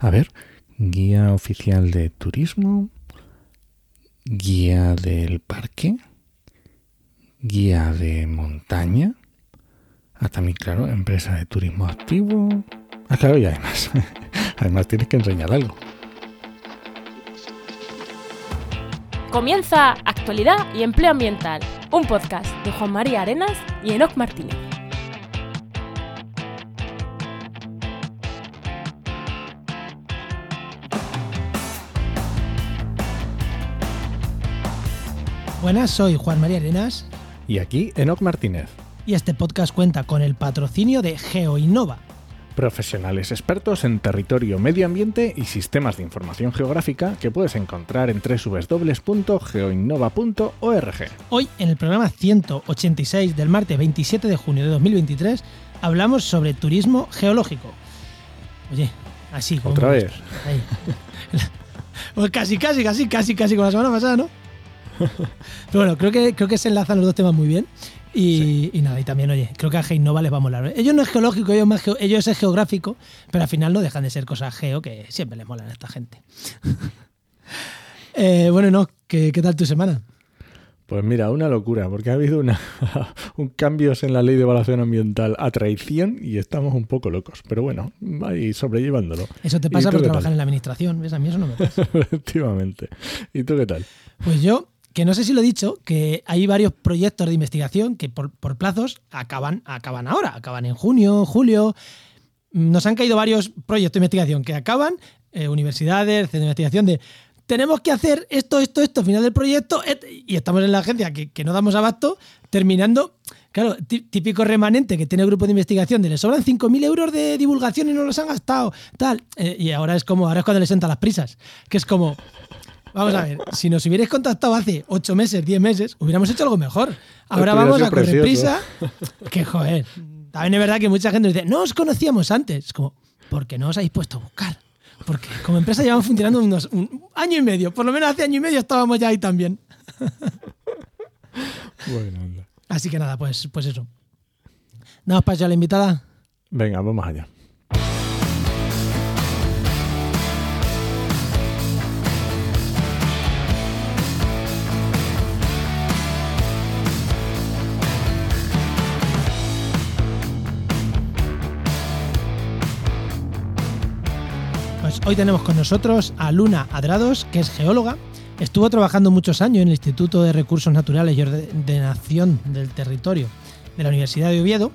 A ver, guía oficial de turismo, guía del parque, guía de montaña, ah, también, claro, empresa de turismo activo. Ah, claro, y además, además tienes que enseñar algo. Comienza Actualidad y Empleo Ambiental, un podcast de Juan María Arenas y Enoc Martínez. Buenas, soy Juan María Arenas Y aquí, Enoc Martínez, y este podcast cuenta con el patrocinio de GeoInnova. profesionales expertos en territorio, medio ambiente y sistemas de información geográfica que puedes encontrar en www.geoinnova.org. Hoy, en el programa 186 del martes 27 de junio de 2023, hablamos sobre turismo geológico. Oye, así como Otra vez. Ahí. Pues casi, casi, casi, casi, casi como la semana pasada, ¿no? Pero bueno, creo que, creo que se enlazan los dos temas muy bien. Y, y nada, y también, oye, creo que a Geinova les va a molar. Ellos no es geológico, ellos, más geo- ellos es geográfico, pero al final no dejan de ser cosas geo que siempre les molan a esta gente. Eh, bueno, no, ¿qué, ¿qué tal tu semana? Pues mira, una locura, porque ha habido una, un cambios en la ley de evaluación ambiental a traición y estamos un poco locos. Pero bueno, ahí sobrellevándolo. Eso te ¿Y pasa por trabajar en la administración, ¿ves? A mí eso no me pasa. Efectivamente. ¿Y tú qué tal? Pues yo, que no sé si lo he dicho, que hay varios proyectos de investigación que por, por plazos acaban, acaban ahora, acaban en junio, julio. Nos han caído varios proyectos de investigación que acaban, eh, universidades, centros de investigación de tenemos que hacer esto, esto, esto, final del proyecto, y estamos en la agencia que, que no damos abasto, terminando, claro, tí- típico remanente que tiene el grupo de investigación de le sobran 5.000 euros de divulgación y no los han gastado, tal. Eh, y ahora es como, ahora es cuando les sentan las prisas, que es como, Vamos a ver, si nos hubierais contactado hace 8 meses, 10 meses, hubiéramos hecho algo mejor. Ahora vamos a correr precioso. prisa. Que joder. También es verdad que mucha gente dice, no os conocíamos antes. Es como, ¿por qué no os habéis puesto a buscar? Porque como empresa llevamos funcionando unos un año y medio. Por lo menos hace año y medio estábamos ya ahí también. Bueno, anda. Así que nada, pues, pues eso. Nada más para a la invitada. Venga, vamos allá. Hoy tenemos con nosotros a Luna Adrados, que es geóloga. Estuvo trabajando muchos años en el Instituto de Recursos Naturales y Ordenación del Territorio de la Universidad de Oviedo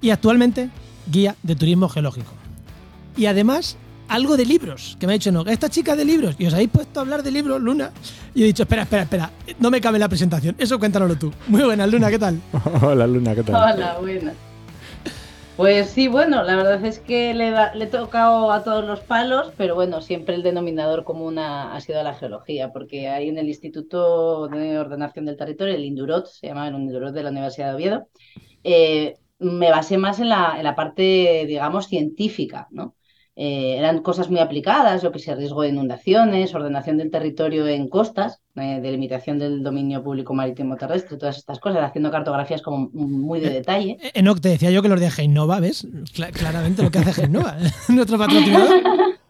y actualmente guía de turismo geológico. Y además, algo de libros, que me ha dicho, no, esta chica de libros, y os habéis puesto a hablar de libros, Luna. Y he dicho, espera, espera, espera, no me cabe en la presentación, eso cuéntanoslo tú. Muy buenas, Luna, ¿qué tal? Hola, Luna, ¿qué tal? Hola, buenas. Pues sí, bueno, la verdad es que le, da- le he tocado a todos los palos, pero bueno, siempre el denominador común ha, sido la geología, porque ahí en el Instituto de Ordenación del Territorio, el INDUROT, se llama el INDUROT de la Universidad de Oviedo, eh, me basé más en la, en la parte, digamos, científica, ¿no? Eh, eran cosas muy aplicadas, yo que sé, riesgo de inundaciones, ordenación del territorio en costas, eh, delimitación del dominio público marítimo terrestre, todas estas cosas, haciendo cartografías como muy de detalle. Eh, Enoch, te decía yo que los de Geinova, ¿ves? Cla- claramente lo que hace Geinova, nuestro patrocinador.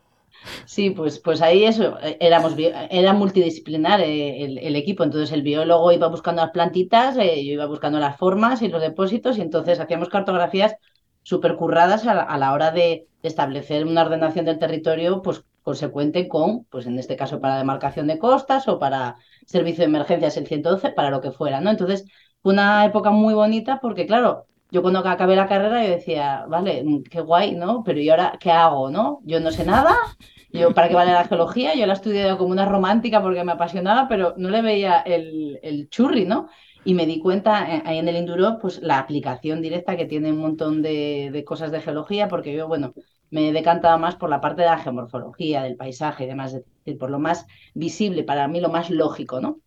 Sí, pues, pues ahí eso, éramos, era multidisciplinar el, el equipo, entonces el biólogo iba buscando las plantitas, eh, yo iba buscando las formas y los depósitos y entonces hacíamos cartografías súper curradas a a la hora de establecer una ordenación del territorio pues consecuente con, pues en este caso para demarcación de costas o para servicio de emergencias el 112, para lo que fuera, ¿no? Entonces fue una época muy bonita porque claro, yo cuando acabé la carrera yo decía, vale, mm, qué guay, ¿no? Pero ¿y ahora qué hago, no? Yo no sé nada, yo, ¿para qué vale la geología? Yo la estudié como una romántica porque me apasionaba, pero no le veía el, el churri, ¿no? Y me di cuenta eh, ahí en el Enduro, pues la aplicación directa que tiene un montón de, de cosas de geología, porque yo, bueno, me he decantado más por la parte de la geomorfología, del paisaje y demás, es decir, por lo más visible, para mí lo más lógico, ¿no?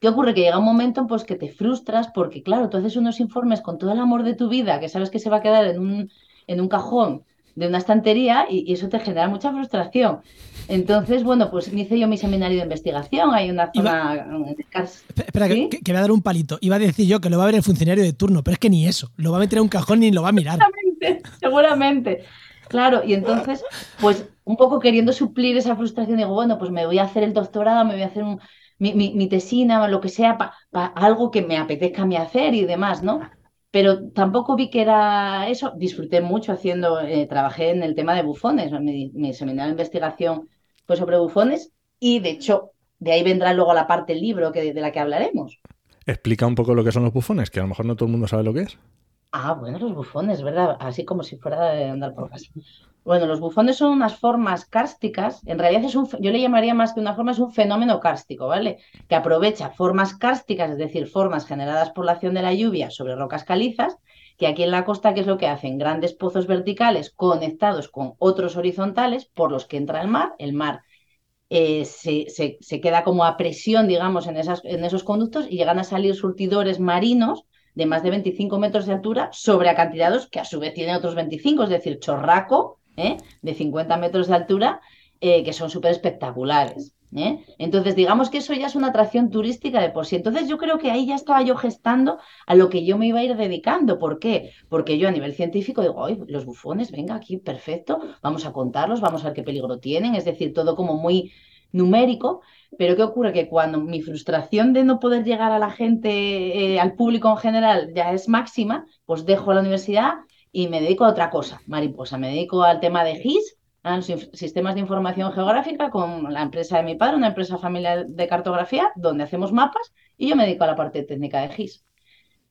¿Qué ocurre? Que llega un momento pues, que te frustras porque, claro, tú haces unos informes con todo el amor de tu vida, que sabes que se va a quedar en un, en un cajón de una estantería y, y eso te genera mucha frustración. Entonces, bueno, pues hice yo mi seminario de investigación, hay una zona... mm, Espera, que- ¿Sí? que, que voy a dar un palito. Iba a decir yo que lo va a ver el funcionario de turno, pero es que ni eso. Lo va a meter en un cajón ni lo va a mirar. Seguramente, seguramente. Claro, y entonces, pues un poco queriendo suplir esa frustración, digo, bueno, pues me voy a hacer el doctorado, me voy a hacer mi, mi, tesina, lo que sea, para algo que me apetezca a mí hacer y demás, ¿no? Pero tampoco vi que era eso. Disfruté mucho haciendo, eh, trabajé en el tema de bufones. Mi, mi seminario de investigación fue sobre bufones y, de hecho, de ahí vendrá luego la parte del libro que, de la que hablaremos. Explica un poco lo que son los bufones, que a lo mejor no todo el mundo sabe lo que es. Ah, bueno, los bufones, ¿verdad? Así como si fuera de andar por casa. Bueno, los bufones son unas formas kársticas. En realidad es un, yo le llamaría más que una forma, es un fenómeno kárstico, ¿vale? Que aprovecha formas kársticas, es decir, formas generadas por la acción de la lluvia sobre rocas calizas, que aquí en la costa, ¿qué es lo que hacen? Grandes pozos verticales conectados con otros horizontales por los que entra el mar. El mar eh, se, se, queda como a presión, digamos, en, esas, en esos conductos y llegan a salir surtidores marinos de más de 25 metros de altura sobre acantilados que a su vez tienen otros 25, es decir, chorraco ¿eh? de 50 metros de altura eh, que son súper espectaculares. ¿eh? Entonces, digamos que eso ya es una atracción turística de por sí. Entonces, yo creo que ahí ya estaba yo gestando a lo que yo me iba a ir dedicando. ¿Por qué? Porque yo a nivel científico digo, Ay, los bufones, venga aquí, perfecto, vamos a contarlos, vamos a ver qué peligro tienen, es decir, todo como muy numérico, pero ¿qué ocurre? Que cuando mi frustración de no poder llegar a la gente, eh, al público en general, ya es máxima, pues dejo la universidad y me dedico a otra cosa, mariposa. Me dedico al tema de GIS, a los sistemas de información geográfica, con la empresa de mi padre, una empresa familiar de cartografía, donde hacemos mapas, y yo me dedico a la parte técnica de GIS.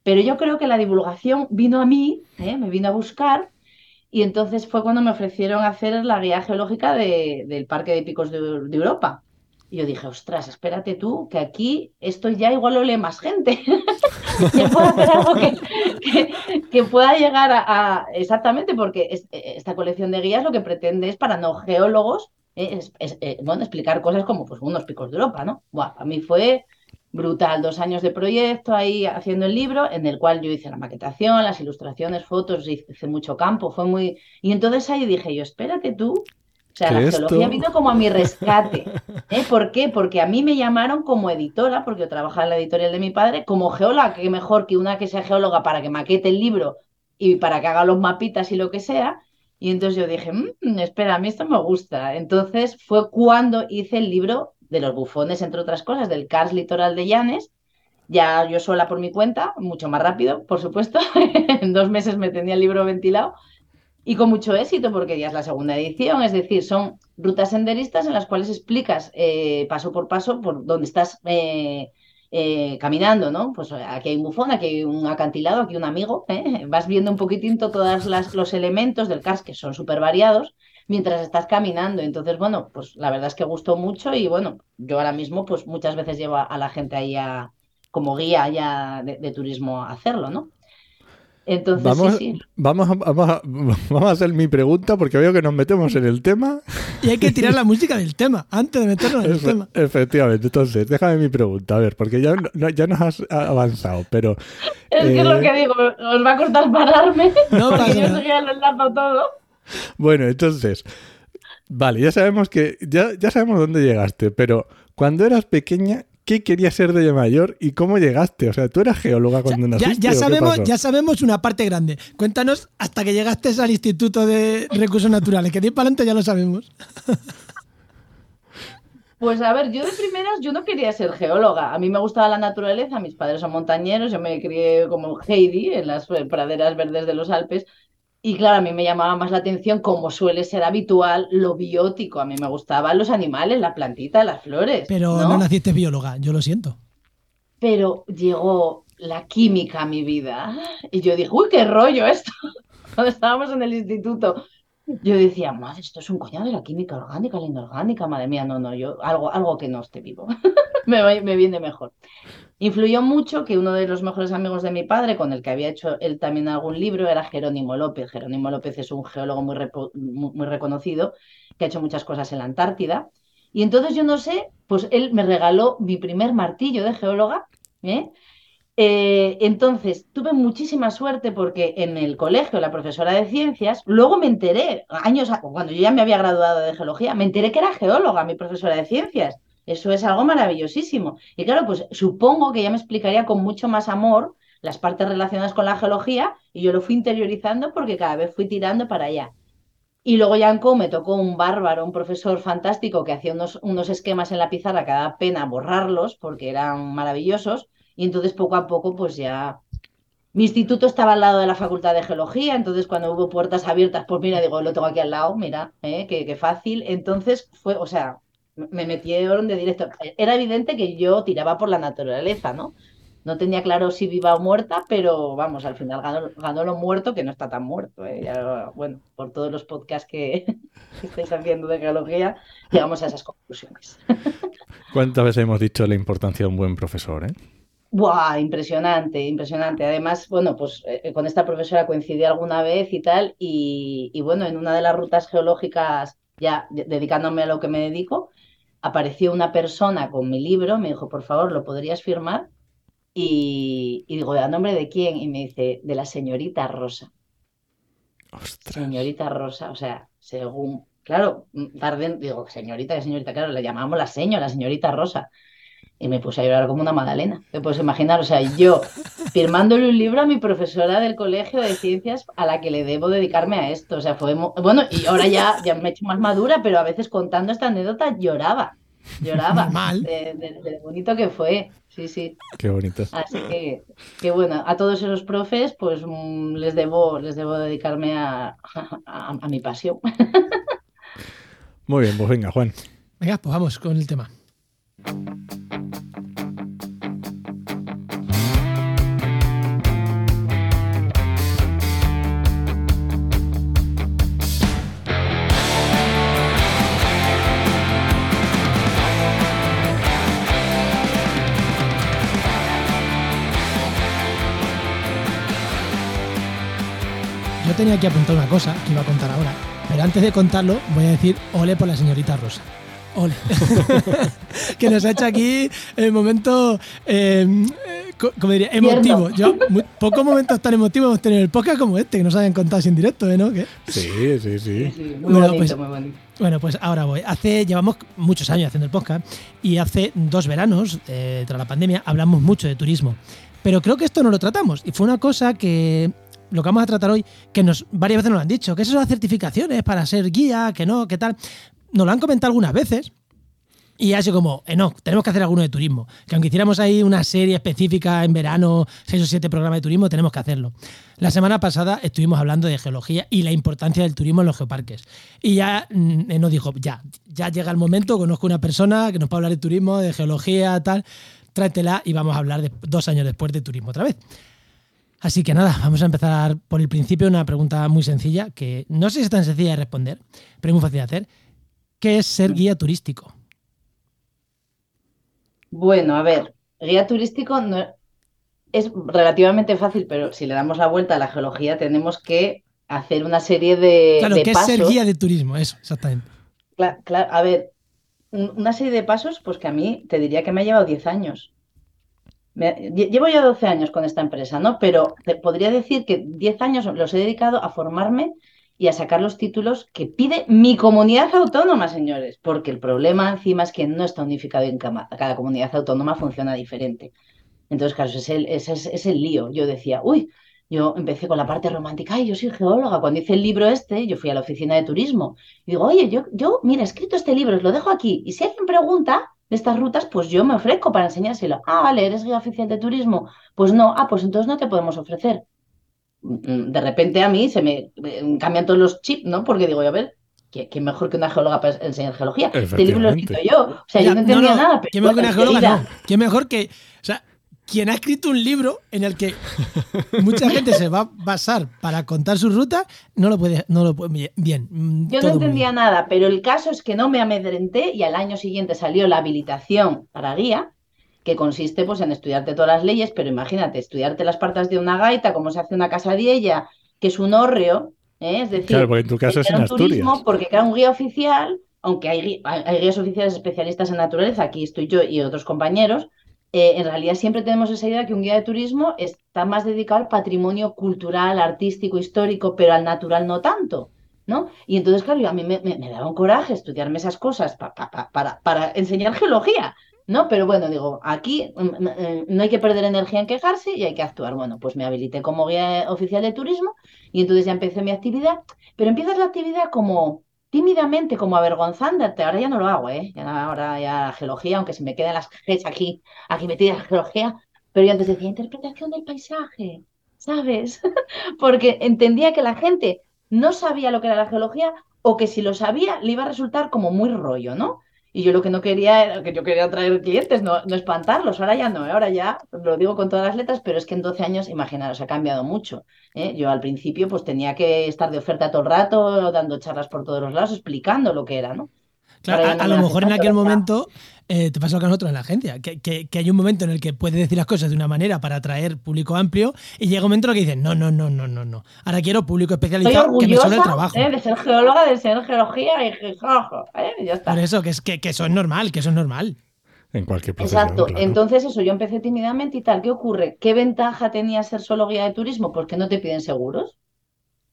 Pero yo creo que la divulgación vino a mí, ¿eh? me vino a buscar, y entonces fue cuando me ofrecieron hacer la guía geológica del Parque de Picos de, Europa. Y yo dije, ostras, espérate tú, que aquí esto ya igual lo lee más gente. que pueda llegar a, Exactamente, porque esta colección de guías lo que pretende es para no geólogos, eh, es, eh, bueno, explicar cosas como pues unos picos de Europa, ¿no? Buah, a mí fue brutal, dos años de proyecto ahí haciendo el libro, en el cual yo hice la maquetación, las ilustraciones, fotos, hice mucho campo, fue muy... Y entonces ahí dije yo, espérate tú, sea, la geología vino como a mi rescate. ¿eh? ¿Por qué? Porque a mí me llamaron como editora, porque yo trabajaba en la editorial de mi padre, como geóloga, que mejor que una que sea geóloga para que maquete el libro y para que haga los mapitas y lo que sea. Y entonces yo dije, mm, espera, a mí esto me gusta. Entonces fue cuando hice el libro de los bufones, entre otras cosas, del CARS Litoral de Llanes, ya yo sola por mi cuenta, mucho más rápido, por supuesto, en dos meses me tenía el libro ventilado y con mucho éxito porque ya es la segunda edición, es decir, son rutas senderistas en las cuales explicas eh, paso por paso por dónde estás eh, eh, caminando, ¿no? Pues aquí hay un bufón, aquí hay un acantilado, aquí un amigo, vas viendo un poquitín todos los elementos del CARS que son súper variados mientras estás caminando. Entonces, bueno, pues la verdad es que gustó mucho y bueno, yo ahora mismo pues muchas veces llevo a la gente ahí como guía ya de, turismo a hacerlo, ¿no? Entonces, vamos, sí, sí. Vamos, a, vamos, a, hacer mi pregunta porque veo que nos metemos en el tema. Y hay que tirar la música del tema antes de meternos en el tema. Efectivamente, entonces, déjame mi pregunta, a ver, porque ya, ya nos has avanzado, pero... Es que es lo eh, que digo, os va a costar pararme no porque yo ya lo enlazo todo. Bueno, entonces, vale, ya sabemos que, ya, ya sabemos dónde llegaste, pero cuando eras pequeña, ¿qué querías ser de mayor y cómo llegaste? O sea, tú eras geóloga cuando naciste. Ya, sabemos, ya sabemos una parte grande. Cuéntanos hasta que llegaste al Instituto de Recursos Naturales, que de para adelante ya lo sabemos. Pues a ver, yo de primeras yo no quería ser geóloga. A mí me gustaba la naturaleza, mis padres son montañeros, yo me crié como Heidi en las praderas verdes de los Alpes y claro, a mí me llamaba más la atención, como suele ser habitual, lo biótico. A mí me gustaban los animales, la plantita, las flores. Pero no, naciste bióloga, yo lo siento. Pero llegó la química a mi vida y yo dije, uy, qué rollo esto. Cuando estábamos en el instituto, yo decía, madre, esto es un coñado de la química orgánica, la inorgánica, madre mía, no, no, yo algo, algo que no esté vivo. me, me viene mejor. Influyó mucho que uno de los mejores amigos de mi padre, con el que había hecho él también algún libro, era Jerónimo López. Jerónimo López es un geólogo muy, muy, reconocido que ha hecho muchas cosas en la Antártida. Y entonces yo no sé, pues él me regaló mi primer martillo de geóloga. ¿eh? Eh, entonces tuve muchísima suerte porque en el colegio, la profesora de ciencias, luego me enteré, años, cuando yo ya me había graduado de geología, me enteré que era geóloga mi profesora de ciencias. Eso es algo maravillosísimo. Y claro, pues supongo que ya me explicaría con mucho más amor las partes relacionadas con la geología y yo lo fui interiorizando porque cada vez fui tirando para allá. Y luego ya en Co me tocó un bárbaro, un profesor fantástico que hacía unos, unos esquemas en la pizarra que da pena borrarlos porque eran maravillosos. Y entonces poco a poco pues ya... Mi instituto estaba al lado de la Facultad de Geología, entonces cuando hubo puertas abiertas, pues mira, digo, lo tengo aquí al lado, mira, ¿eh? qué, qué fácil. Entonces fue, o sea, me metieron de directo. Era evidente que yo tiraba por la naturaleza, ¿no? No tenía claro si viva o muerta, pero vamos, al final ganó, lo muerto, que no está tan muerto. ¿eh? bueno, por todos los podcasts que, estáis haciendo de geología, llegamos a esas conclusiones. ¿Cuántas veces hemos dicho la importancia de un buen profesor? Eh? Buah, impresionante, impresionante. Además, bueno, pues eh, con esta profesora coincidí alguna vez y tal, y, y, bueno, en una de las rutas geológicas, ya dedicándome a lo que me dedico, apareció una persona con mi libro, me dijo, por favor, ¿lo podrías firmar? Y, digo, ¿a nombre de quién? Y me dice, de la señorita Rosa. Señorita Rosa, o sea, según, claro, tarde, digo, señorita, señorita, claro, le llamamos la señora, la señorita Rosa. Y me puse a llorar como una magdalena. Te puedes imaginar, o sea, yo firmándole un libro a mi profesora del colegio de ciencias a la que le debo dedicarme a esto. O sea, fue, bueno, y ahora ya, ya me he hecho más madura, pero a veces contando esta anécdota lloraba. Lloraba. Mal. De, lo bonito que fue. Sí, sí. Qué bonito. Así que, que bueno, a todos esos profes, pues mm, les debo, les debo dedicarme a, a mi pasión. Muy bien, pues venga, Juan. Venga, pues vamos con el tema. Tenía que apuntar una cosa que iba a contar ahora, pero antes de contarlo voy a decir ole por la señorita Rosa. Ole. que nos ha hecho aquí el momento, em, eh, como diría, emotivo. Yo, pocos momentos tan emotivos hemos tenido en el podcast como este, que nos hayan contado en directo, ¿eh? ¿no? Sí, sí, sí. muy bueno, bonito, pues, muy bonito. Bueno, pues ahora voy. Hace, llevamos muchos años haciendo el podcast y hace dos veranos, eh, tras la pandemia, hablamos mucho de turismo. Pero creo que esto no lo tratamos. Y fue una cosa que lo que vamos a tratar hoy, que nos varias veces nos lo han dicho, que esas son las certificaciones para ser guía, que no, que tal. Nos lo han comentado algunas veces. Y así como, eh, no, tenemos que hacer alguno de turismo. Que aunque hiciéramos ahí una serie específica en verano, seis o siete programas de turismo, tenemos que hacerlo. La semana pasada estuvimos hablando de geología y la importancia del turismo en los geoparques. Y ya eh, nos dijo, ya, ya llega el momento, conozco una persona que nos puede hablar de turismo, de geología, tal, tráetela y vamos a hablar de, dos años después de turismo otra vez. Así que nada, vamos a empezar por el principio, una pregunta muy sencilla, que no sé si es tan sencilla de responder, pero es muy fácil de hacer. ¿Qué es ser guía turístico? Bueno, a ver, guía turístico no, es relativamente fácil, pero si le damos la vuelta a la geología tenemos que hacer una serie de, claro, ¿qué es ser guía de turismo? Eso, exactamente. Claro, claro, a ver, una serie de pasos, pues que a mí te diría que me ha llevado 10 años llevo ya 12 años con esta empresa, ¿no? Pero podría decir que 10 años los he dedicado a formarme y a sacar los títulos que pide mi comunidad autónoma, señores, porque el problema encima es que no está unificado en cada, cada comunidad autónoma, funciona diferente. Entonces, claro, es, el, ese es, el lío. Yo decía, uy, yo empecé con la parte romántica, ay, yo soy geóloga. Cuando hice el libro este, yo fui a la oficina de turismo y digo, oye, yo, yo, mira, he escrito este libro, os lo dejo aquí. Y si alguien pregunta, de estas rutas, pues yo me ofrezco para enseñárselo. Ah, vale, eres guía oficial de turismo. Pues no, ah, pues entonces no te podemos ofrecer. Mm, de repente a mí se me cambian todos los chips, ¿no? Porque digo, a ver, ¿qué, mejor que una geóloga para enseñar geología? Este libro lo he escrito yo. O sea, yo no entendía nada. ¿Qué mejor que una geóloga? No. ¿Qué mejor que.? O sea, quien ha escrito un libro en el que mucha gente se va a basar para contar su ruta, no lo puede, no lo puede, bien. Mm, Yo no entendía nada, pero el caso es que no me amedrenté y al año siguiente salió la habilitación para guía, que consiste pues en estudiarte todas las leyes, pero imagínate, estudiarte las partes de una gaita, cómo se hace una casa de ella, que es un hórreo, ¿eh? es decir, claro, porque en tu caso es en Turismo, porque era un guía oficial, aunque hay, hay guías oficiales especialistas en naturaleza, aquí estoy yo y otros compañeros, eh, en realidad siempre tenemos esa idea que un guía de turismo está más dedicado al patrimonio cultural, artístico, histórico, pero al natural no tanto. ¿no? Y entonces, claro, a mí me, daba un coraje estudiarme esas cosas para, para enseñar geología. ¿no? Pero bueno, digo, aquí mm, mm, eh, no hay que perder energía en quejarse y hay que actuar. Bueno, pues me habilité como guía oficial de turismo y entonces ya empecé mi actividad, pero empiezas la actividad como tímidamente, como avergonzándote. Ahora ya no lo hago, ¿eh? ahora ya la geología, aunque se me quedan las Gs aquí, aquí metida la geología, pero yo antes decía interpretación del paisaje, ¿sabes? Porque entendía que la gente no sabía lo que era la geología o que si lo sabía le iba a resultar como muy rollo, ¿no? Y yo lo que no quería era que yo quería atraer clientes, no, no espantarlos. Ahora ya no, ¿eh? ahora ya lo digo con todas las letras, pero es que en 12 años, imaginaros, ha cambiado mucho. ¿eh? Yo al principio pues tenía que estar de oferta todo el rato, dando charlas por todos los lados, explicando lo que era, ¿no? Claro, a, lo mejor en aquel momento eh, te pasa lo que a nosotros en la agencia, que, que, hay un momento en el que puedes decir las cosas de una manera para atraer público amplio y llega un momento en el que dices, no, no, no, no, no, no. Ahora quiero público especializado que me suele el trabajo. Eh, de ser geóloga, de ser geología y eh, ya está. Por eso, que, es, que, que eso es normal, que eso es normal. En cualquier. Exacto. Entonces, eso, yo empecé tímidamente y tal. ¿Qué ocurre? ¿Qué ventaja tenía ser solo guía de turismo? Pues que no te piden seguros.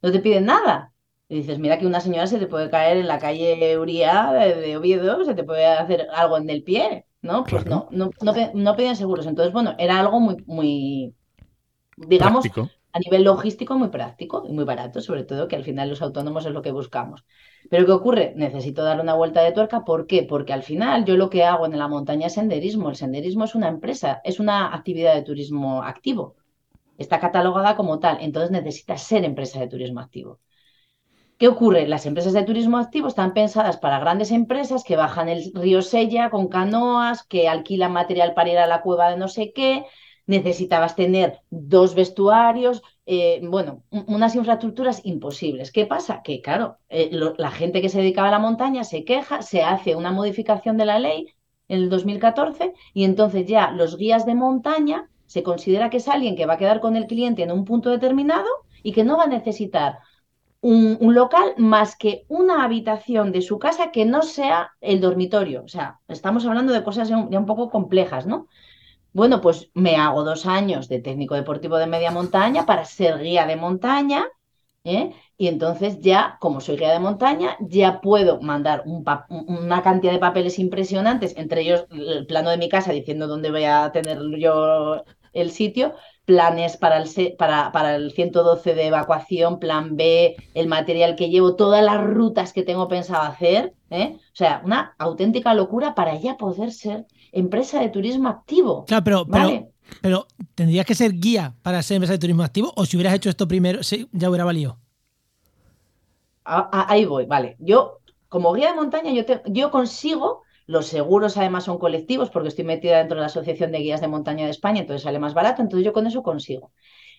No te piden nada. Y dices, mira que una señora se te puede caer en la calle Uría de, Oviedo, se te puede hacer algo en el pie, ¿no? Pues no, no, no, pedían seguros. Entonces, bueno, era algo muy, muy digamos, a nivel logístico muy práctico y muy barato, sobre todo que al final los autónomos es lo que buscamos. Pero ¿qué ocurre? Necesito darle una vuelta de tuerca. ¿Por qué? Porque al final yo lo que hago en la montaña es senderismo. El senderismo es una empresa, es una actividad de turismo activo. Está catalogada como tal, entonces necesita ser empresa de turismo activo. ¿Qué ocurre? Las empresas de turismo activo están pensadas para grandes empresas que bajan el río Sella con canoas, que alquilan material para ir a la cueva de no sé qué, necesitabas tener dos vestuarios, eh, bueno, unas infraestructuras imposibles. ¿Qué pasa? Que claro, eh, la gente que se dedicaba a la montaña se queja, se hace una modificación de la ley en el 2014 y entonces ya los guías de montaña se considera que es alguien que va a quedar con el cliente en un punto determinado y que no va a necesitar un, local más que una habitación de su casa que no sea el dormitorio. O sea, estamos hablando de cosas ya un, poco complejas, ¿no? Bueno, pues me hago dos años de técnico deportivo de media montaña para ser guía de montaña, ¿eh? y entonces ya, como soy guía de montaña, ya puedo mandar una cantidad de papeles impresionantes, entre ellos el plano de mi casa diciendo dónde voy a tener yo el sitio, planes para el, para, para el 112 de evacuación, plan B, el material que llevo, todas las rutas que tengo pensado hacer. ¿eh? O sea, una auténtica locura para ya poder ser empresa de turismo activo. Claro, pero, pero, pero ¿tendrías que ser guía para ser empresa de turismo activo? ¿O si hubieras hecho esto primero, sí, ya hubiera valido? ahí voy, vale. Yo, como guía de montaña, yo, yo consigo los seguros además son colectivos porque estoy metida dentro de la Asociación de Guías de Montaña de España, entonces sale más barato, entonces yo con eso consigo.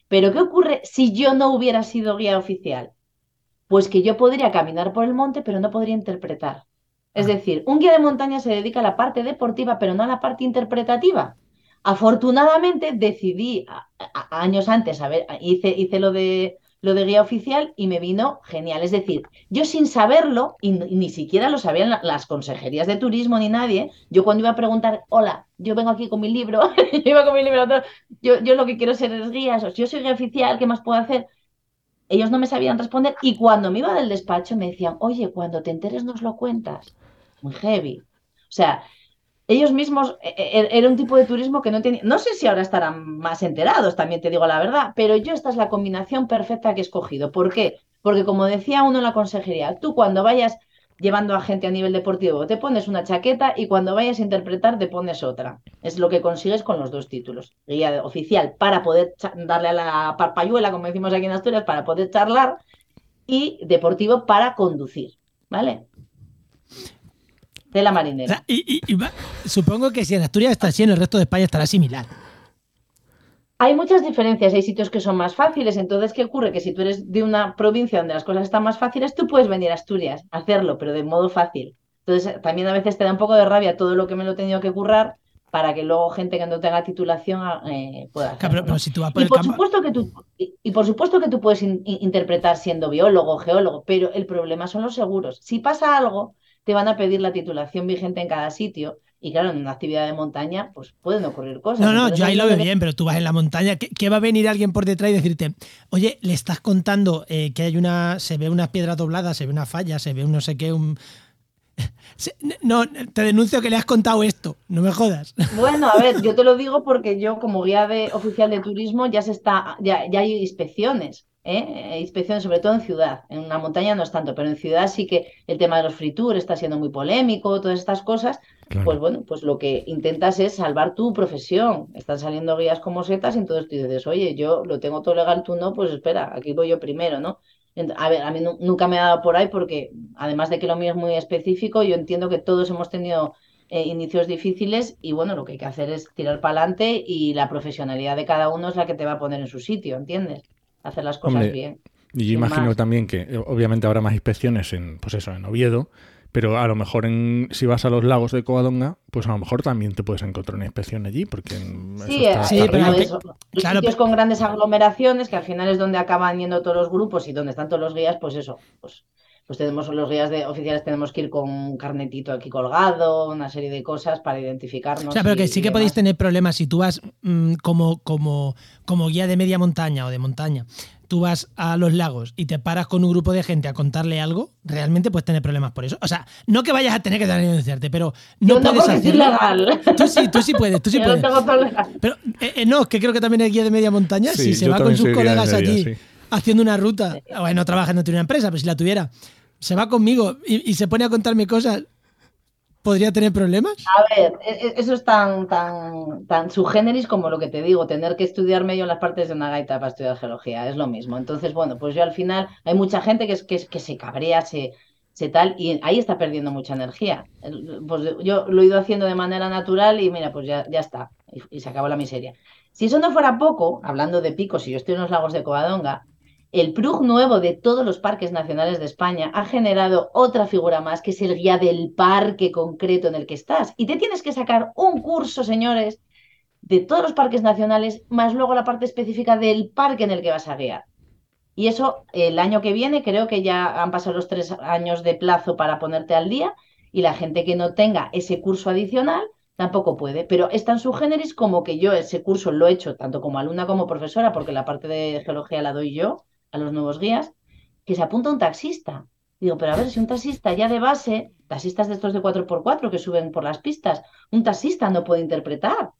Pero ¿qué ocurre si yo no hubiera sido guía oficial? Pues que yo podría caminar por el monte, pero no podría interpretar. Es ah. decir, un guía de montaña se dedica a la parte deportiva, pero no a la parte interpretativa. Afortunadamente decidí años antes, a ver, hice, hice lo de lo de guía oficial y me vino genial. Es decir, yo sin saberlo, y, ni siquiera lo sabían las consejerías de turismo ni nadie, yo cuando iba a preguntar, hola, yo vengo aquí con mi libro, yo iba con mi libro, yo, yo lo que quiero ser es guía, yo soy guía oficial, ¿qué más puedo hacer? Ellos no me sabían responder y cuando me iba del despacho me decían, oye, cuando te enteres nos lo cuentas. Muy heavy. O sea, ellos mismos, e, e, era un tipo de turismo que no tenía, no sé si ahora estarán más enterados, también te digo la verdad, pero yo esta es la combinación perfecta que he escogido. ¿Por qué? Porque como decía uno en la consejería, tú cuando vayas llevando a gente a nivel deportivo te pones una chaqueta y cuando vayas a interpretar te pones otra. Es lo que consigues con los dos títulos. Guía oficial para poder darle a la parpayuela, como decimos aquí en Asturias, para poder charlar y deportivo para conducir. ¿Vale? De la marinera. y, supongo que si en Asturias está así, en el resto de España estará similar. Hay muchas diferencias, hay sitios que son más fáciles, entonces ¿qué ocurre? Que si tú eres de una provincia donde las cosas están más fáciles, tú puedes venir a Asturias a hacerlo, pero de modo fácil. Entonces también a veces te da un poco de rabia todo lo que me lo he tenido que currar para que luego gente que no tenga titulación eh, pueda hacerlo. y, por supuesto que tú, y, por supuesto que tú puedes interpretar siendo biólogo, geólogo, pero el problema son los seguros. Si pasa algo, te van a pedir la titulación vigente en cada sitio. Y claro, en una actividad de montaña, pues pueden ocurrir cosas. No, no, yo ahí lo veo bien, pero tú vas en la montaña, ¿qué, va a venir alguien por detrás y decirte, oye, le estás contando eh, que hay una, se ve una piedra doblada, se ve una falla, se ve un no sé qué, un... No, te denuncio que le has contado esto, no me jodas. Bueno, a ver, yo te lo digo porque yo como guía de, oficial de turismo ya se está, ya, ya hay inspecciones. ¿Eh? inspecciones sobre todo en ciudad, en una montaña no es tanto, pero en ciudad sí que el tema de los free tours está siendo muy polémico, todas estas cosas, pues bueno, pues lo que intentas es salvar tu profesión, están saliendo guías como setas y entonces tú dices, oye, yo lo tengo todo legal, tú no, pues espera, aquí voy yo primero, ¿no? A ver, a mí nunca me ha dado por ahí porque además de que lo mío es muy específico, yo entiendo que todos hemos tenido eh, inicios difíciles y bueno, lo que hay que hacer es tirar para adelante y la profesionalidad de cada uno es la que te va a poner en su sitio, ¿entiendes? Hacer las cosas bien. Y yo imagino también que eh, obviamente habrá más inspecciones en, pues eso, en Oviedo, pero a lo mejor en, si vas a los lagos de Covadonga, pues a lo mejor también te puedes encontrar una inspección allí, porque sí, está, sí pero claro, sitios con grandes aglomeraciones, que al final es donde acaban yendo todos los grupos y donde están todos los guías, pues eso, pues, pues tenemos los guías de oficiales, tenemos que ir con un carnetito aquí colgado, una serie de cosas para identificarnos. O sea, pero que sí que podéis tener problemas si tú vas mm, como, como, como guía de media montaña o de montaña tú vas a los lagos y te paras con un grupo de gente a contarle algo, realmente puedes tener problemas por eso. O sea, no que vayas a tener que denunciarte, pero no puedes hacerlo. Tú sí, tú sí puedes, tú sí puedes. pero eh, eh, no, que creo que también el guía de media montaña, si se va con sus colegas allí haciendo una ruta, bueno, trabaja no tiene una empresa, pero si la tuviera, se va conmigo y se pone a contarme cosas podría tener problemas? A ver, e, e, eso es tan, tan, tan como lo que te digo, tener que estudiar medio las partes de una gaita para estudiar geología, es lo mismo. Entonces, bueno, pues yo al final hay mucha gente que, es, que, que se cabrea, se, se tal, y ahí está perdiendo mucha energía. Pues yo lo he ido haciendo de manera natural y mira, pues ya, ya está, y, y se acabó la miseria. Si eso no fuera poco, hablando de picos, si yo estoy en los lagos de Covadonga, el PRUG nuevo de todos los parques nacionales de España ha generado otra figura más, que es el guía del parque concreto en el que estás. Y te tienes que sacar un curso, señores, de todos los parques nacionales, más luego la parte específica del parque en el que vas a guiar. Y eso el año que viene, creo que ya han pasado los tres años de plazo para ponerte al día y la gente que no tenga ese curso adicional tampoco puede. Pero es tan subgéneris como que yo ese curso lo he hecho tanto como alumna como profesora, porque la parte de geología la doy yo a los nuevos guías, que se apunta un taxista. Digo, pero a ver, si un taxista ya de base, taxistas de estos de 4x4 que suben por las pistas, un taxista no puede interpretar.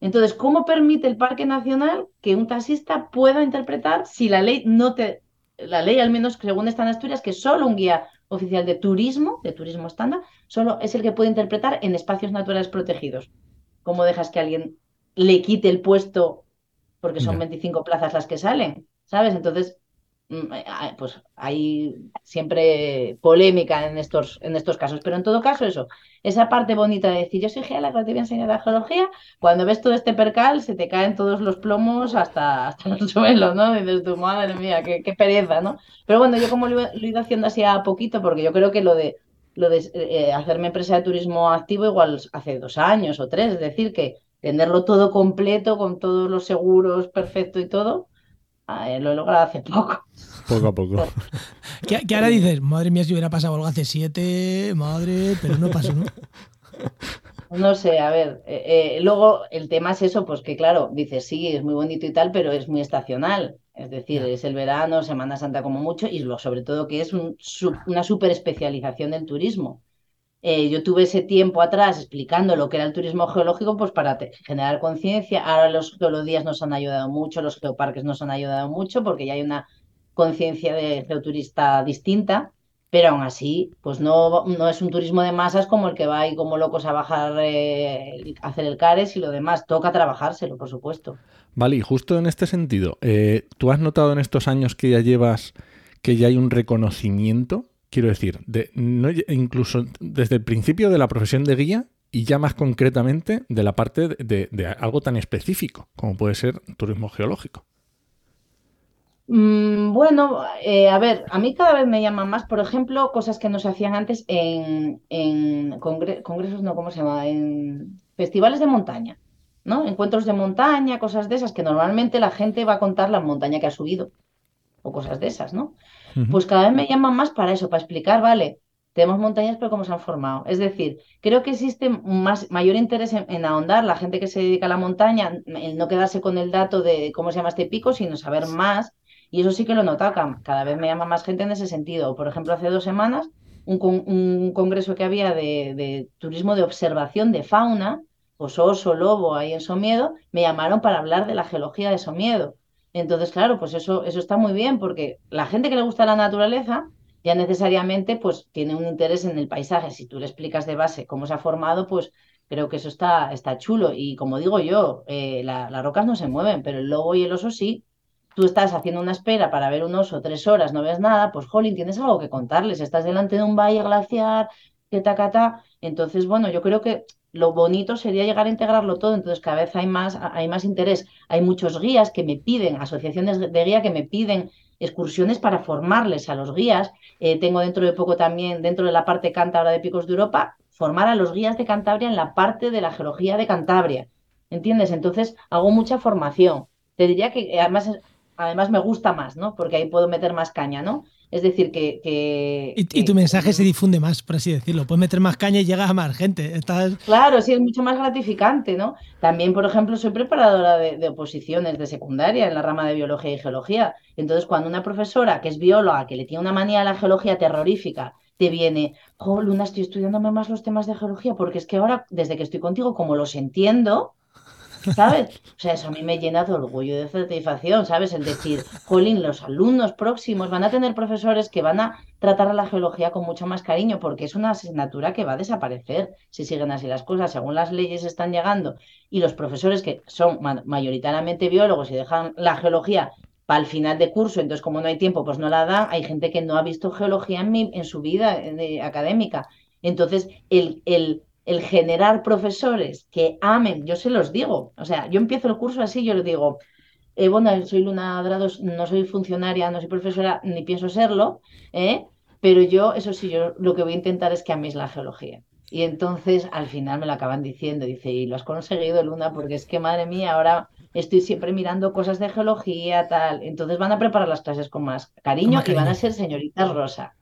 Entonces, ¿cómo permite el Parque Nacional que un taxista pueda interpretar si la ley no te... La ley, al menos según está en Asturias, que solo un guía oficial de turismo, de turismo estándar, solo es el que puede interpretar en espacios naturales protegidos. ¿Cómo dejas que alguien le quite el puesto porque son 25 plazas las que salen? ¿Sabes? Entonces, mm, eh, ah, pues hay siempre polémica en estos, en estos casos, pero en todo caso eso, esa parte bonita de decir, yo soy geóloga, te voy a enseñar la geología, cuando ves todo este percal se te caen todos los plomos hasta, hasta el suelo, ¿no? dices tu madre mía, qué, pereza, ¿no? Pero bueno, yo como lo, he ido haciendo así a poquito, porque yo creo que lo de, lo de eh, hacerme empresa de turismo activo igual hace dos años o tres, es decir, que tenerlo todo completo, con todos los seguros, perfecto y todo, lo he logrado hace poco. Poco a poco. ¿Qué, ahora dices? Madre mía, si hubiera pasado algo hace siete, madre, pero no pasó, ¿no? No sé, a ver, eh, eh, luego el tema es eso, pues que claro, dices, sí, es muy bonito y tal, pero es muy estacional. Es decir, es el verano, Semana Santa como mucho, y lo, sobre todo que es una super especialización del turismo. Eh, yo tuve ese tiempo atrás explicando lo que era el turismo geológico, pues para generar conciencia. Ahora los geolodías nos han ayudado mucho, los geoparques nos han ayudado mucho, porque ya hay una conciencia de geoturista distinta, pero aún así, pues no, no es un turismo de masas como el que va ahí como locos a bajar, eh, a hacer el CARES y lo demás. Toca trabajárselo, por supuesto. Vale, y justo en este sentido, eh, ¿tú has notado en estos años que ya llevas que ya hay un reconocimiento Quiero decir, de, no, incluso desde el principio de la profesión de guía y ya más concretamente de la parte de, algo tan específico como puede ser turismo geológico. Mm, bueno, eh, a ver, a mí cada vez me llaman más, por ejemplo, cosas que no se hacían antes en, congresos, no, ¿cómo se llama? En festivales de montaña, ¿no? Encuentros de montaña, cosas de esas, que normalmente la gente va a contar la montaña que ha subido o cosas de esas, ¿no? Pues cada vez me llaman más para eso, para explicar, vale, tenemos montañas, pero cómo se han formado. Es decir, creo que existe más, mayor interés en, ahondar la gente que se dedica a la montaña, en no quedarse con el dato de cómo se llama este pico, sino saber más. Y eso sí que lo nota, cada vez me llama más gente en ese sentido. Por ejemplo, hace dos semanas un, congreso que había de, turismo de observación de fauna, pues oso, lobo, ahí en Somiedo, me llamaron para hablar de la geología de Somiedo. Entonces, claro, pues eso, eso está muy bien, porque la gente que le gusta la naturaleza ya necesariamente pues tiene un interés en el paisaje. Si tú le explicas de base cómo se ha formado, pues creo que eso está, está chulo. Y como digo yo, eh, las rocas no se mueven, pero el lobo y el oso sí tú estás haciendo una espera para ver un oso tres horas, no ves nada, pues jolín, tienes algo que contarles. Estás delante de un valle glaciar, que tacata. Entonces, bueno, yo creo que lo bonito sería llegar a integrarlo todo. Entonces, cada vez hay más, hay más interés. Hay muchos guías que me piden, asociaciones de guía que me piden excursiones para formarles a los guías. Eh, tengo dentro de poco también, dentro de la parte cántabra de Picos de Europa, formar a los guías de Cantabria en la parte de la geología de Cantabria. ¿Entiendes? Entonces hago mucha formación. Te diría que además además me gusta más, ¿no? Porque ahí puedo meter más caña, ¿no? Es decir, que... y, tu mensaje se difunde más, por así decirlo. Puedes meter más caña y llegas a más gente. Claro, sí, es mucho más gratificante, ¿no? También, por ejemplo, soy preparadora de, oposiciones de secundaria en la rama de biología y geología. Entonces, cuando una profesora que es bióloga, que le tiene una manía a la geología terrorífica, te viene, oh, Luna, estoy estudiándome más los temas de geología, porque es que ahora, desde que estoy contigo, como los entiendo, ¿sabes? O sea, eso a mí me llena de orgullo de satisfacción, ¿sabes? El decir, jolín, los alumnos próximos van a tener profesores que van a tratar a la geología con mucho más cariño porque es una asignatura que va a desaparecer si siguen así las cosas, según las leyes están llegando y los profesores que son mayoritariamente biólogos y dejan la geología para el final de curso, entonces como no hay tiempo, pues no la dan, hay gente que no ha visto geología en, en su vida eh, académica. Entonces, el, el el generar profesores que amen, yo se los digo, o sea, yo empiezo el curso así, yo les digo, eh, bueno, soy Luna Drados, no soy funcionaria, no soy profesora, ni pienso serlo, ¿eh? pero yo, eso sí, yo lo que voy a intentar es que améis la geología. Y entonces al final me lo acaban diciendo, dice, y lo has conseguido, Luna, porque es que, madre mía, ahora estoy siempre mirando cosas de geología, tal. Entonces van a preparar las clases con más cariño y van a ser señoritas rosa.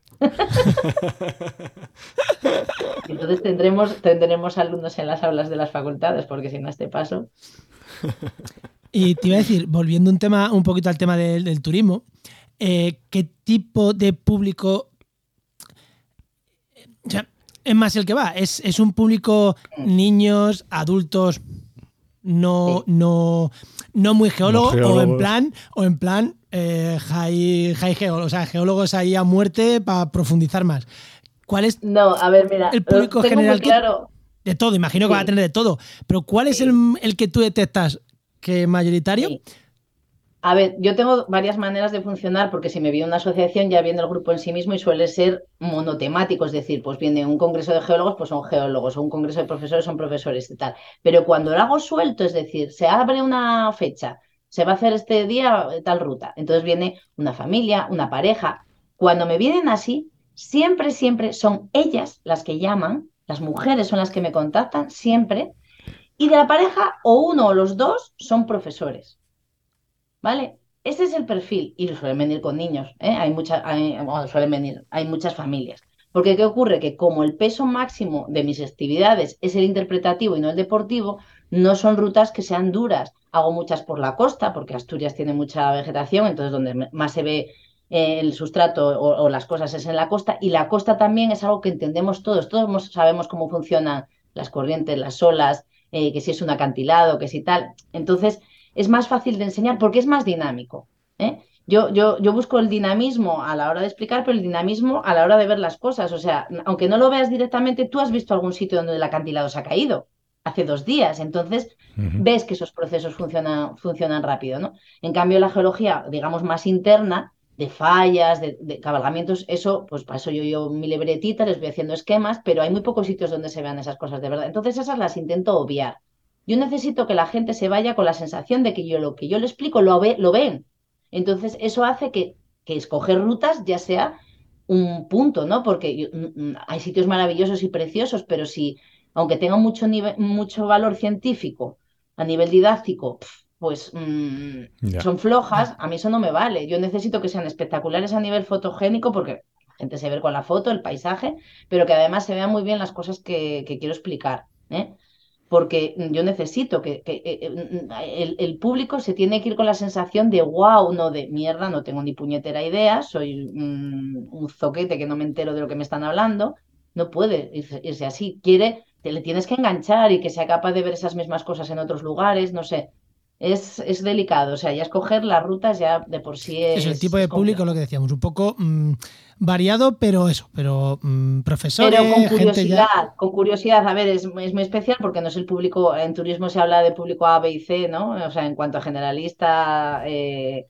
Entonces tendremos, tendremos alumnos en las aulas de las facultades, porque si no, este paso. Y te iba a decir, volviendo un tema, un poquito al tema del, turismo, eh, ¿qué tipo de público es más el que va? ¿Es, es un público niños, adultos, no, no, no muy geólogo, o en plan, o en plan eh, high, o sea, geólogos ahí a muerte para profundizar más. ¿Cuál es no, a ver, mira, el público general? Claro. de todo, imagino que va a tener de todo, pero ¿cuál es el, el, que tú detectas que es mayoritario? A ver, yo tengo varias maneras de funcionar porque si me viene una asociación ya viene el grupo en sí mismo y suele ser monotemático, es decir, pues viene un congreso de geólogos, pues son geólogos, o un congreso de profesores son profesores y tal. Pero cuando lo hago suelto, es decir, se abre una fecha, se va a hacer este día tal ruta, entonces viene una familia, una pareja. Cuando me vienen así, siempre, siempre son ellas las que llaman, las mujeres son las que me contactan, siempre, y de la pareja o uno o los dos son profesores. ¿Vale? Ese es el perfil y suelen venir con niños, ¿eh? hay, suelen venir, hay muchas familias. Porque ¿qué ocurre? Que como el peso máximo de mis actividades es el interpretativo y no el deportivo, no son rutas que sean duras. Hago muchas por la costa, porque Asturias tiene mucha vegetación, entonces donde más se ve eh, el sustrato o, las cosas es en la costa. Y la costa también es algo que entendemos todos. Todos sabemos cómo funcionan las corrientes, las olas, eh, que si es un acantilado, que si tal. Entonces, es más fácil de enseñar porque es más dinámico. ¿eh? Yo, yo, yo, busco el dinamismo a la hora de explicar, pero el dinamismo a la hora de ver las cosas. O sea, aunque no lo veas directamente, tú has visto algún sitio donde el acantilado se ha caído hace dos días. Entonces, ves que esos procesos funcionan, funcionan rápido. ¿no? En cambio, la geología, digamos, más interna, de fallas, de, cabalgamientos, eso, pues para eso yo yo mi libretita, les voy haciendo esquemas, pero hay muy pocos sitios donde se vean esas cosas de verdad. Entonces, esas las intento obviar. Yo necesito que la gente se vaya con la sensación de que yo lo que yo le explico lo, ve, lo ven. Entonces, eso hace que, que escoger rutas ya sea un punto, ¿no? Porque mm, mm, hay sitios maravillosos y preciosos, pero si, aunque tengan mucho, mucho valor científico, a nivel didáctico, pues mm, son flojas, a mí eso no me vale. Yo necesito que sean espectaculares a nivel fotogénico, porque la gente se ve con la foto, el paisaje, pero que además se vean muy bien las cosas que, que quiero explicar. ¿eh? porque yo necesito que, eh, eh, el, público se tiene que ir con la sensación de wow, no de mierda, no tengo ni puñetera idea, soy un zoquete que no me entero de lo que me están hablando. No puede irse, así. Quiere, te le tienes que enganchar y que sea capaz de ver esas mismas cosas en otros lugares, no sé. Es, es delicado, o sea, ya escoger las rutas ya de por sí es. Es el tipo de público, lo que decíamos, un poco. Mm, variado, pero eso, pero mm, profesores. Pero con curiosidad, con curiosidad. A ver, es, es, muy especial porque no es el público, en turismo se habla de público A, B y C, ¿no? O sea, en cuanto a generalista, eh,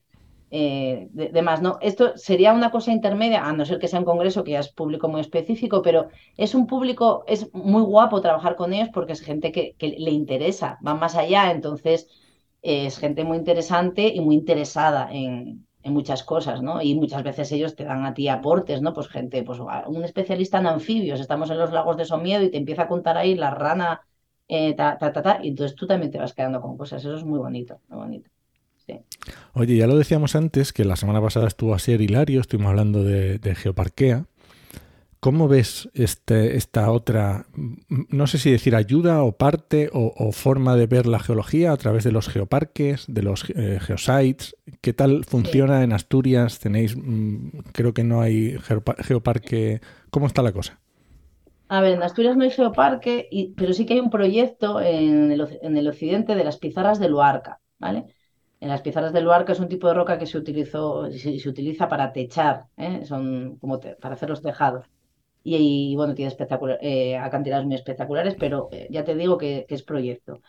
eh, demás, ¿no? Esto sería una cosa intermedia, a no ser que sea un congreso que ya es público muy específico, pero es un público, es muy guapo trabajar con ellos porque es gente que, le interesa, va más allá, entonces es gente muy interesante y muy interesada en, muchas cosas, ¿no? Y muchas veces ellos te dan a ti aportes, ¿no? Pues gente, pues un especialista en anfibios, estamos en los lagos de Somiedo y te empieza a contar ahí la rana, eh, ta, ta, ta, y entonces tú también te vas quedando con cosas, eso es muy bonito, muy bonito. Sí. Oye, ya lo decíamos antes, que la semana pasada estuvo a ser Hilario, estuvimos hablando de, de Geoparquea, ¿Cómo ves este, esta otra, no sé si decir ayuda o parte o, forma de ver la geología a través de los geoparques, de los eh, geosites? ¿Qué tal funciona en Asturias? Tenéis, mm, creo que no hay geoparque. ¿Cómo está la cosa? A ver, en Asturias no hay geoparque, pero sí que hay un proyecto en el, occidente de las pizarras de Luarca, ¿vale? En las pizarras de Luarca es un tipo de roca que se, utilizó, se, utiliza para techar, ¿eh? son como para hacer los tejados y, bueno, tiene espectacular, eh, acantilados muy espectaculares, pero eh, ya te digo que, es proyecto.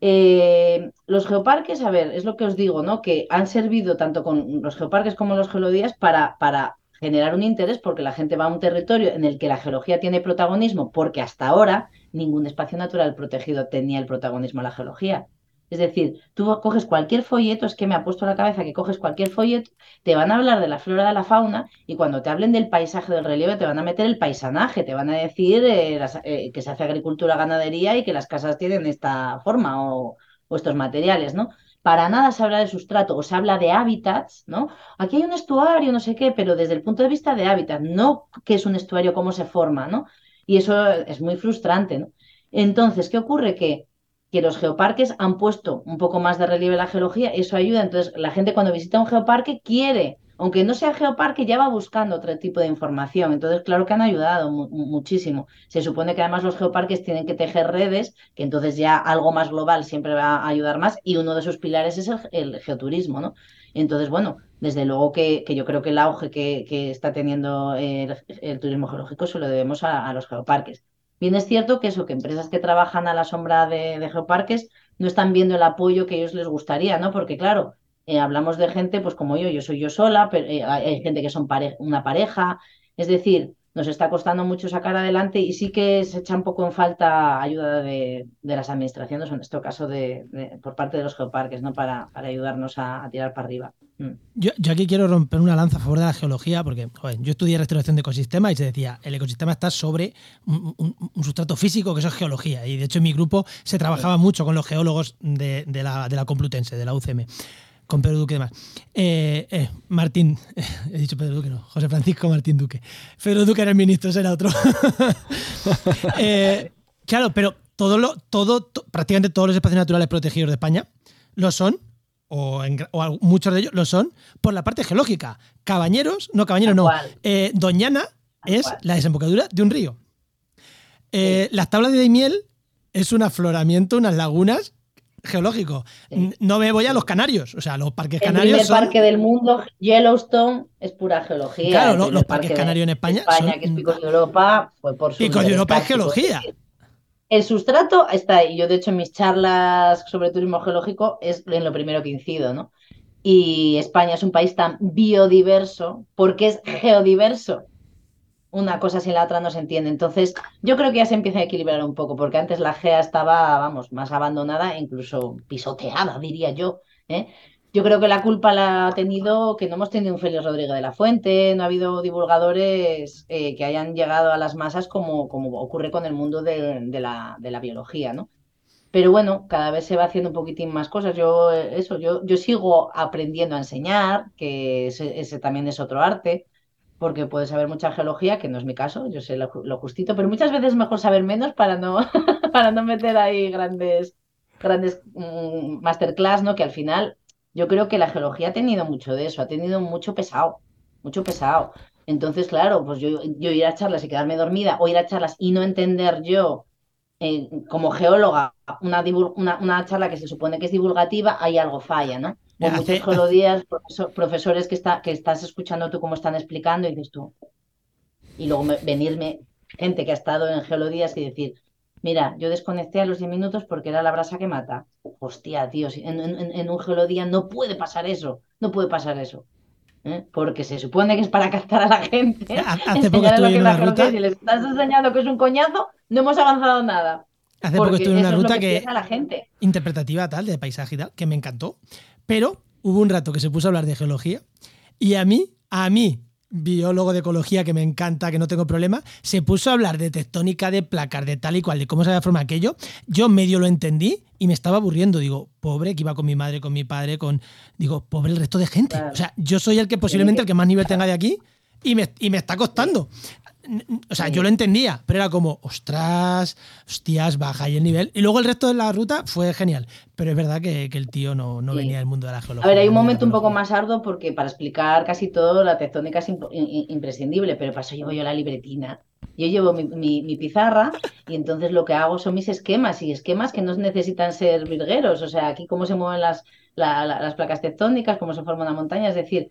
Eh, los geoparques, a ver, es lo que os digo, ¿no? Que han servido tanto con los geoparques como los geolodías para, para generar un interés porque la gente va a un territorio en el que la geología tiene protagonismo, porque hasta ahora ningún espacio natural protegido tenía el protagonismo a la geología. Es decir, tú coges cualquier folleto, es que me ha puesto la cabeza que coges cualquier folleto, te van a hablar de la flora, de la fauna, y cuando te hablen del paisaje, del relieve, te van a meter el paisanaje, te van a decir eh, eh, que se hace agricultura, ganadería y que las casas tienen esta forma o, estos materiales, ¿no? Para nada se habla de sustrato o se habla de hábitats, ¿no? Aquí hay un estuario, no sé qué, pero desde el punto de vista de hábitat, no qué es un estuario, cómo se forma, ¿no? Y eso es muy frustrante, ¿no? Entonces, ¿qué ocurre? Que que los geoparques han puesto un poco más de relieve la geología, eso ayuda. Entonces, la gente cuando visita un geoparque quiere, aunque no sea geoparque, ya va buscando otro tipo de información. Entonces, claro que han ayudado muchísimo. Se supone que además los geoparques tienen que tejer redes, que entonces ya algo más global siempre va a ayudar más, y uno de sus pilares es el, geoturismo, ¿no? Entonces, bueno, desde luego que, yo creo que el auge que, está teniendo el, turismo geológico se lo debemos a los geoparques. Bien es cierto que eso, que empresas que trabajan a la sombra de, geoparques no están viendo el apoyo que ellos les gustaría, ¿no? Porque claro, eh, hablamos de gente, pues como yo, yo soy yo sola, pero eh, hay gente que son una pareja, es decir, nos está costando mucho sacar adelante y sí que se echa un poco en falta ayuda de, las administraciones, en este caso de, por parte de los geoparques, ¿no? Para, para ayudarnos a, tirar para arriba. Mm. Yo, aquí quiero romper una lanza a favor de la geología, porque yo estudié restauración de ecosistemas y se decía, el ecosistema está sobre un, sustrato físico, que eso es geología. Y de hecho en mi grupo se trabajaba mucho con los geólogos de, la, de la Complutense, de la UCM con Pedro Duque y demás. Eh, eh, Martín, he dicho Pedro Duque, no, José Francisco Martín Duque. Pedro Duque era el ministro, ese era otro. Eh, claro, pero todo lo, todo, prácticamente todos los espacios naturales protegidos de España lo son, o, muchos de ellos lo son, por la parte geológica. Cabañeros, no, Cabañeros no. Doñana es la desembocadura de un río. Las tablas de Daimiel es un afloramiento, unas lagunas geológico. No me voy a los canarios, o sea, los parques canarios. El primer parque del mundo, Yellowstone, es pura geología. Claro, los parques canarios en España. España, que es Picos de Europa, fue por su. Picos de Europa es geología. El sustrato está ahí. Yo, de hecho, en mis charlas sobre turismo geológico es en lo primero que incido, ¿no? Y España es un país tan biodiverso porque es geodiverso una cosa sin la otra no se entiende. Entonces, yo creo que ya se empieza a equilibrar un poco, porque antes la GEA estaba, vamos, más abandonada, incluso pisoteada, diría yo. ¿eh? Yo creo que la culpa la ha tenido que no hemos tenido un Félix Rodríguez de la Fuente, no ha habido divulgadores eh, que hayan llegado a las masas como, como ocurre con el mundo de, la, de la biología, ¿no? Pero bueno, cada vez se va haciendo un poquitín más cosas. Yo, eso, yo, yo sigo aprendiendo a enseñar, que ese también es otro arte porque puedes saber mucha geología, que no es mi caso, yo sé lo, justito, pero muchas veces es mejor saber menos para no, para no meter ahí grandes, grandes mm, masterclass, ¿no? Que al final yo creo que la geología ha tenido mucho de eso, ha tenido mucho pesado, mucho pesado. Entonces, claro, pues yo, ir a charlas y quedarme dormida o ir a charlas y no entender yo eh, como geóloga una, una, charla que se supone que es divulgativa, hay algo falla, ¿no? O muchos geolodías, profesores que, está, que estás escuchando tú cómo están explicando y dices tú. Y luego venirme gente que ha estado en geolodías y decir, mira, yo desconecté a los 10 minutos porque era la brasa que mata. Hostia, tío, en, en un geolodía no puede pasar eso, no puede pasar eso. ¿eh? porque se supone que es para captar a la gente. Hace poco estuve en una ruta. Si les estás enseñando que es un coñazo, no hemos avanzado nada. Hace poco estuve en una ruta que, la gente. interpretativa tal, de paisaje y tal, que me encantó. Pero hubo un rato que se puso a hablar de geología y a mí, a mí, biólogo de ecología que me encanta, que no tengo problema, se puso a hablar de tectónica, de placas, de tal y cual, de cómo se forma aquello. Yo medio lo entendí y me estaba aburriendo. Digo, pobre, que iba con mi madre, con mi padre, con. Digo, pobre el resto de gente. O sea, yo soy el que posiblemente el que más nivel tenga de aquí y me, y me está costando. O sea, yo lo entendía, pero era como, ostras, hostias, baja ahí el nivel. Y luego el resto de la ruta fue genial. Pero es verdad que, el tío no, no venía del mundo de la geología. A ver, hay un momento un poco más arduo porque para explicar casi todo la tectónica es imprescindible, pero para eso llevo yo la libretina. Yo llevo mi, pizarra y entonces lo que hago son mis esquemas y esquemas que no necesitan ser virgueros. O sea, aquí cómo se mueven las, las placas tectónicas, cómo se forma una montaña. Es decir,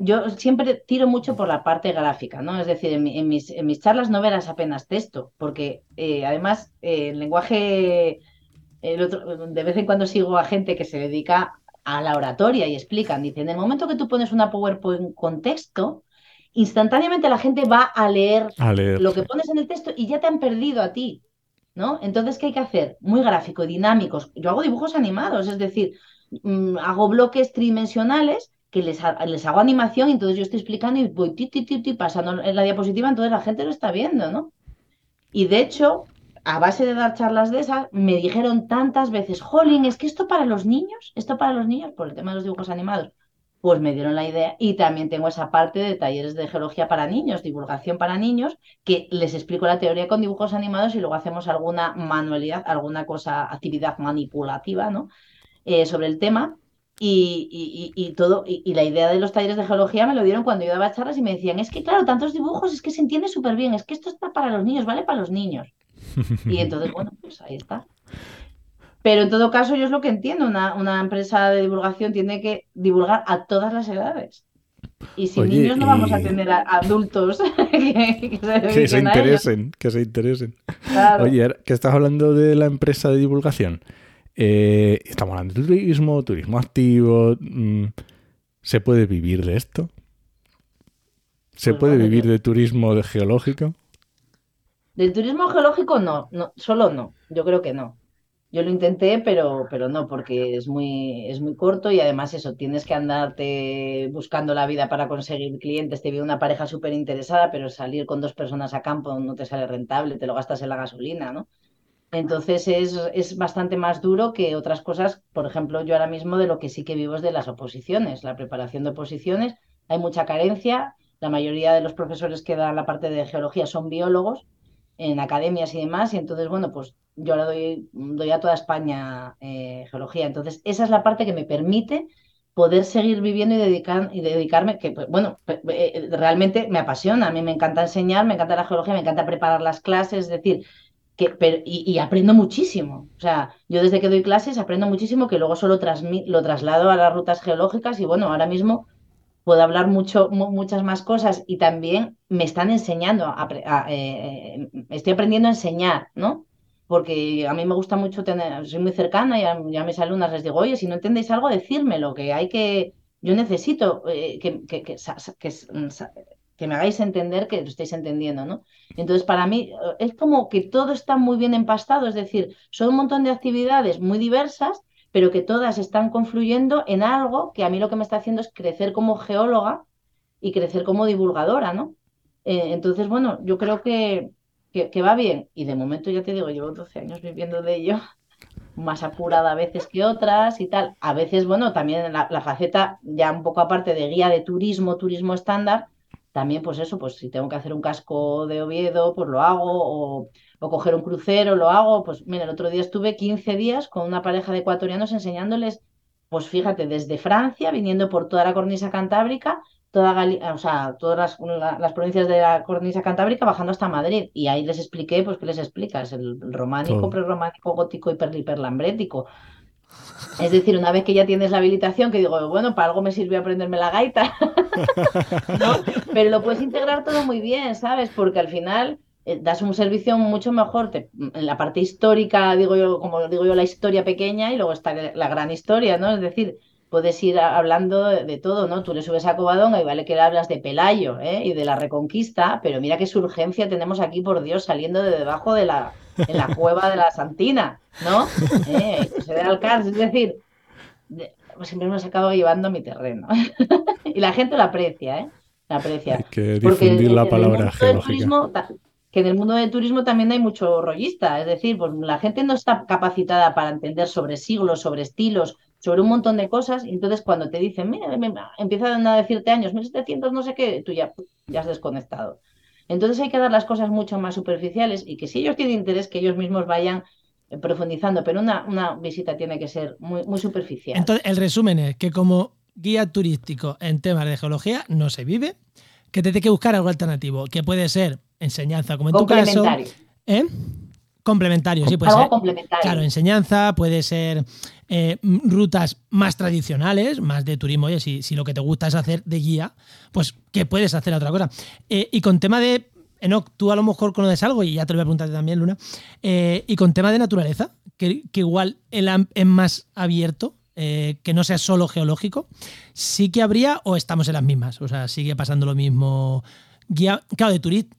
yo siempre tiro mucho por la parte gráfica, ¿no? Es decir, en, mis, en mis, charlas no verás apenas texto, porque eh, además eh, el lenguaje, el otro, de vez en cuando sigo a gente que se dedica a la oratoria y explican, dicen, en el momento que tú pones una PowerPoint con texto, instantáneamente la gente va a leer, a leer, lo que pones en el texto y ya te han perdido a ti, ¿no? Entonces, ¿qué hay que hacer? Muy gráfico, dinámicos. Yo hago dibujos animados, es decir, mm, hago bloques tridimensionales que les, les hago animación y entonces yo estoy explicando y voy ti, ti, ti, pasando en la diapositiva, entonces la gente lo está viendo, ¿no? Y de hecho, a base de dar charlas de esas, me dijeron tantas veces, Jolín, es que esto para los niños, esto para los niños, por el tema de los dibujos animados, pues me dieron la idea y también tengo esa parte de talleres de geología para niños, divulgación para niños, que les explico la teoría con dibujos animados y luego hacemos alguna manualidad, alguna cosa, actividad manipulativa, ¿no? Eh, sobre el tema y, todo, y, la idea de los talleres de geología me lo dieron cuando yo daba charlas y me decían, es que claro, tantos dibujos, es que se entiende súper bien, es que esto está para los niños, vale para los niños. Y entonces, bueno, pues ahí está. Pero en todo caso, yo es lo que entiendo, una, empresa de divulgación tiene que divulgar a todas las edades. Y sin niños no vamos a tener a adultos que, se, interesen, que se interesen. Oye, que estás hablando de la empresa de divulgación. Eh, estamos hablando de turismo, turismo activo. Mm, ¿Se puede vivir de esto? ¿Se pues puede vivir de turismo de geológico? Del turismo geológico no, no, solo no, yo creo que no. Yo lo intenté, pero, pero no, porque es muy, es muy corto y además eso, tienes que andarte buscando la vida para conseguir clientes. Te viene una pareja súper interesada, pero salir con dos personas a campo no te sale rentable, te lo gastas en la gasolina, ¿no? Entonces es, bastante más duro que otras cosas, por ejemplo, yo ahora mismo de lo que sí que vivo es de las oposiciones, la preparación de oposiciones. Hay mucha carencia, la mayoría de los profesores que dan la parte de geología son biólogos en academias y demás, y entonces, bueno, pues yo ahora doy, doy a toda España eh, geología. Entonces, esa es la parte que me permite poder seguir viviendo y, dedicar, y dedicarme, que pues, bueno, eh, realmente me apasiona, a mí me encanta enseñar, me encanta la geología, me encanta preparar las clases, es decir, pero, y, aprendo muchísimo. O sea, yo desde que doy clases aprendo muchísimo que luego solo lo traslado a las rutas geológicas y bueno, ahora mismo puedo hablar mucho, muchas más cosas y también me están enseñando, a, eh, estoy aprendiendo a enseñar, ¿no? Porque a mí me gusta mucho tener, soy muy cercana y a, mis alumnas les digo, oye, si no entendéis algo, decírmelo, que hay que, yo necesito eh, que, que, que me hagáis entender que lo estáis entendiendo, ¿no? Entonces, para mí eh, es como que todo está muy bien empastado, es decir, son un montón de actividades muy diversas, pero que todas están confluyendo en algo que a mí lo que me está haciendo es crecer como geóloga y crecer como divulgadora, ¿no? Eh, entonces, bueno, yo creo que, que, va bien y de momento ya te digo, llevo 12 años viviendo de ello, más apurada a veces que otras y tal. A veces, bueno, también la faceta ya un poco aparte de guía de turismo, turismo estándar, también pues eso, pues si tengo que hacer un casco de Oviedo, pues lo hago, o, o coger un crucero, lo hago. Pues mira, el otro día estuve 15 días con una pareja de ecuatorianos enseñándoles, pues fíjate, desde Francia, viniendo por toda la cornisa cantábrica, toda o sea, todas las, provincias de la cornisa cantábrica bajando hasta Madrid. Y ahí les expliqué, pues, ¿qué les explicas? El, románico, prerrománico, gótico y perliperlambrético. Es decir, una vez que ya tienes la habilitación, que digo, bueno, para algo me sirvió aprenderme la gaita, pero lo puedes integrar todo muy bien, ¿sabes? Porque al final eh, das un servicio mucho mejor en la parte histórica, digo yo, como digo yo, la historia pequeña y luego está la gran historia, ¿no? Es decir, puedes ir hablando de, todo, ¿no? Tú le subes a Covadonga y vale que le hablas de Pelayo ¿eh? y de la Reconquista, pero mira qué surgencia tenemos aquí, por Dios, saliendo de debajo de la, cueva de la Santina, ¿no? ¿Eh? Se ve al es decir, pues siempre me acabo llevando a mi terreno. y la gente lo aprecia, ¿eh? La aprecia. Hay que difundir la palabra geológica. que en el mundo del turismo también hay mucho rollista, es decir, pues la gente no está capacitada para entender sobre siglos, sobre estilos, sobre un montón de cosas, y entonces cuando te dicen, mira, empiezan a decirte años, 1700, no sé qué, tú ya, ya has desconectado. Entonces hay que dar las cosas mucho más superficiales y que si ellos tienen interés, que ellos mismos vayan eh, profundizando, pero una, una visita tiene que ser muy, muy superficial. Entonces, el resumen es que como guía turístico en temas de geología no se vive, que te tiene que buscar algo alternativo, que puede ser enseñanza, como en tu caso. ¿eh? Complementario, sí, puede ser. Claro, enseñanza, puede ser eh, rutas más tradicionales, más de turismo. Oye, si, si, lo que te gusta es hacer de guía, pues que puedes hacer otra cosa. Eh, y con tema de. Enoch, tú a lo mejor conoces algo, y ya te lo voy a preguntar también, Luna. Eh, y con tema de naturaleza, que, igual el es más abierto, que no sea solo geológico, sí que habría o estamos en las mismas. O sea, sigue pasando lo mismo. Guía, claro, de turismo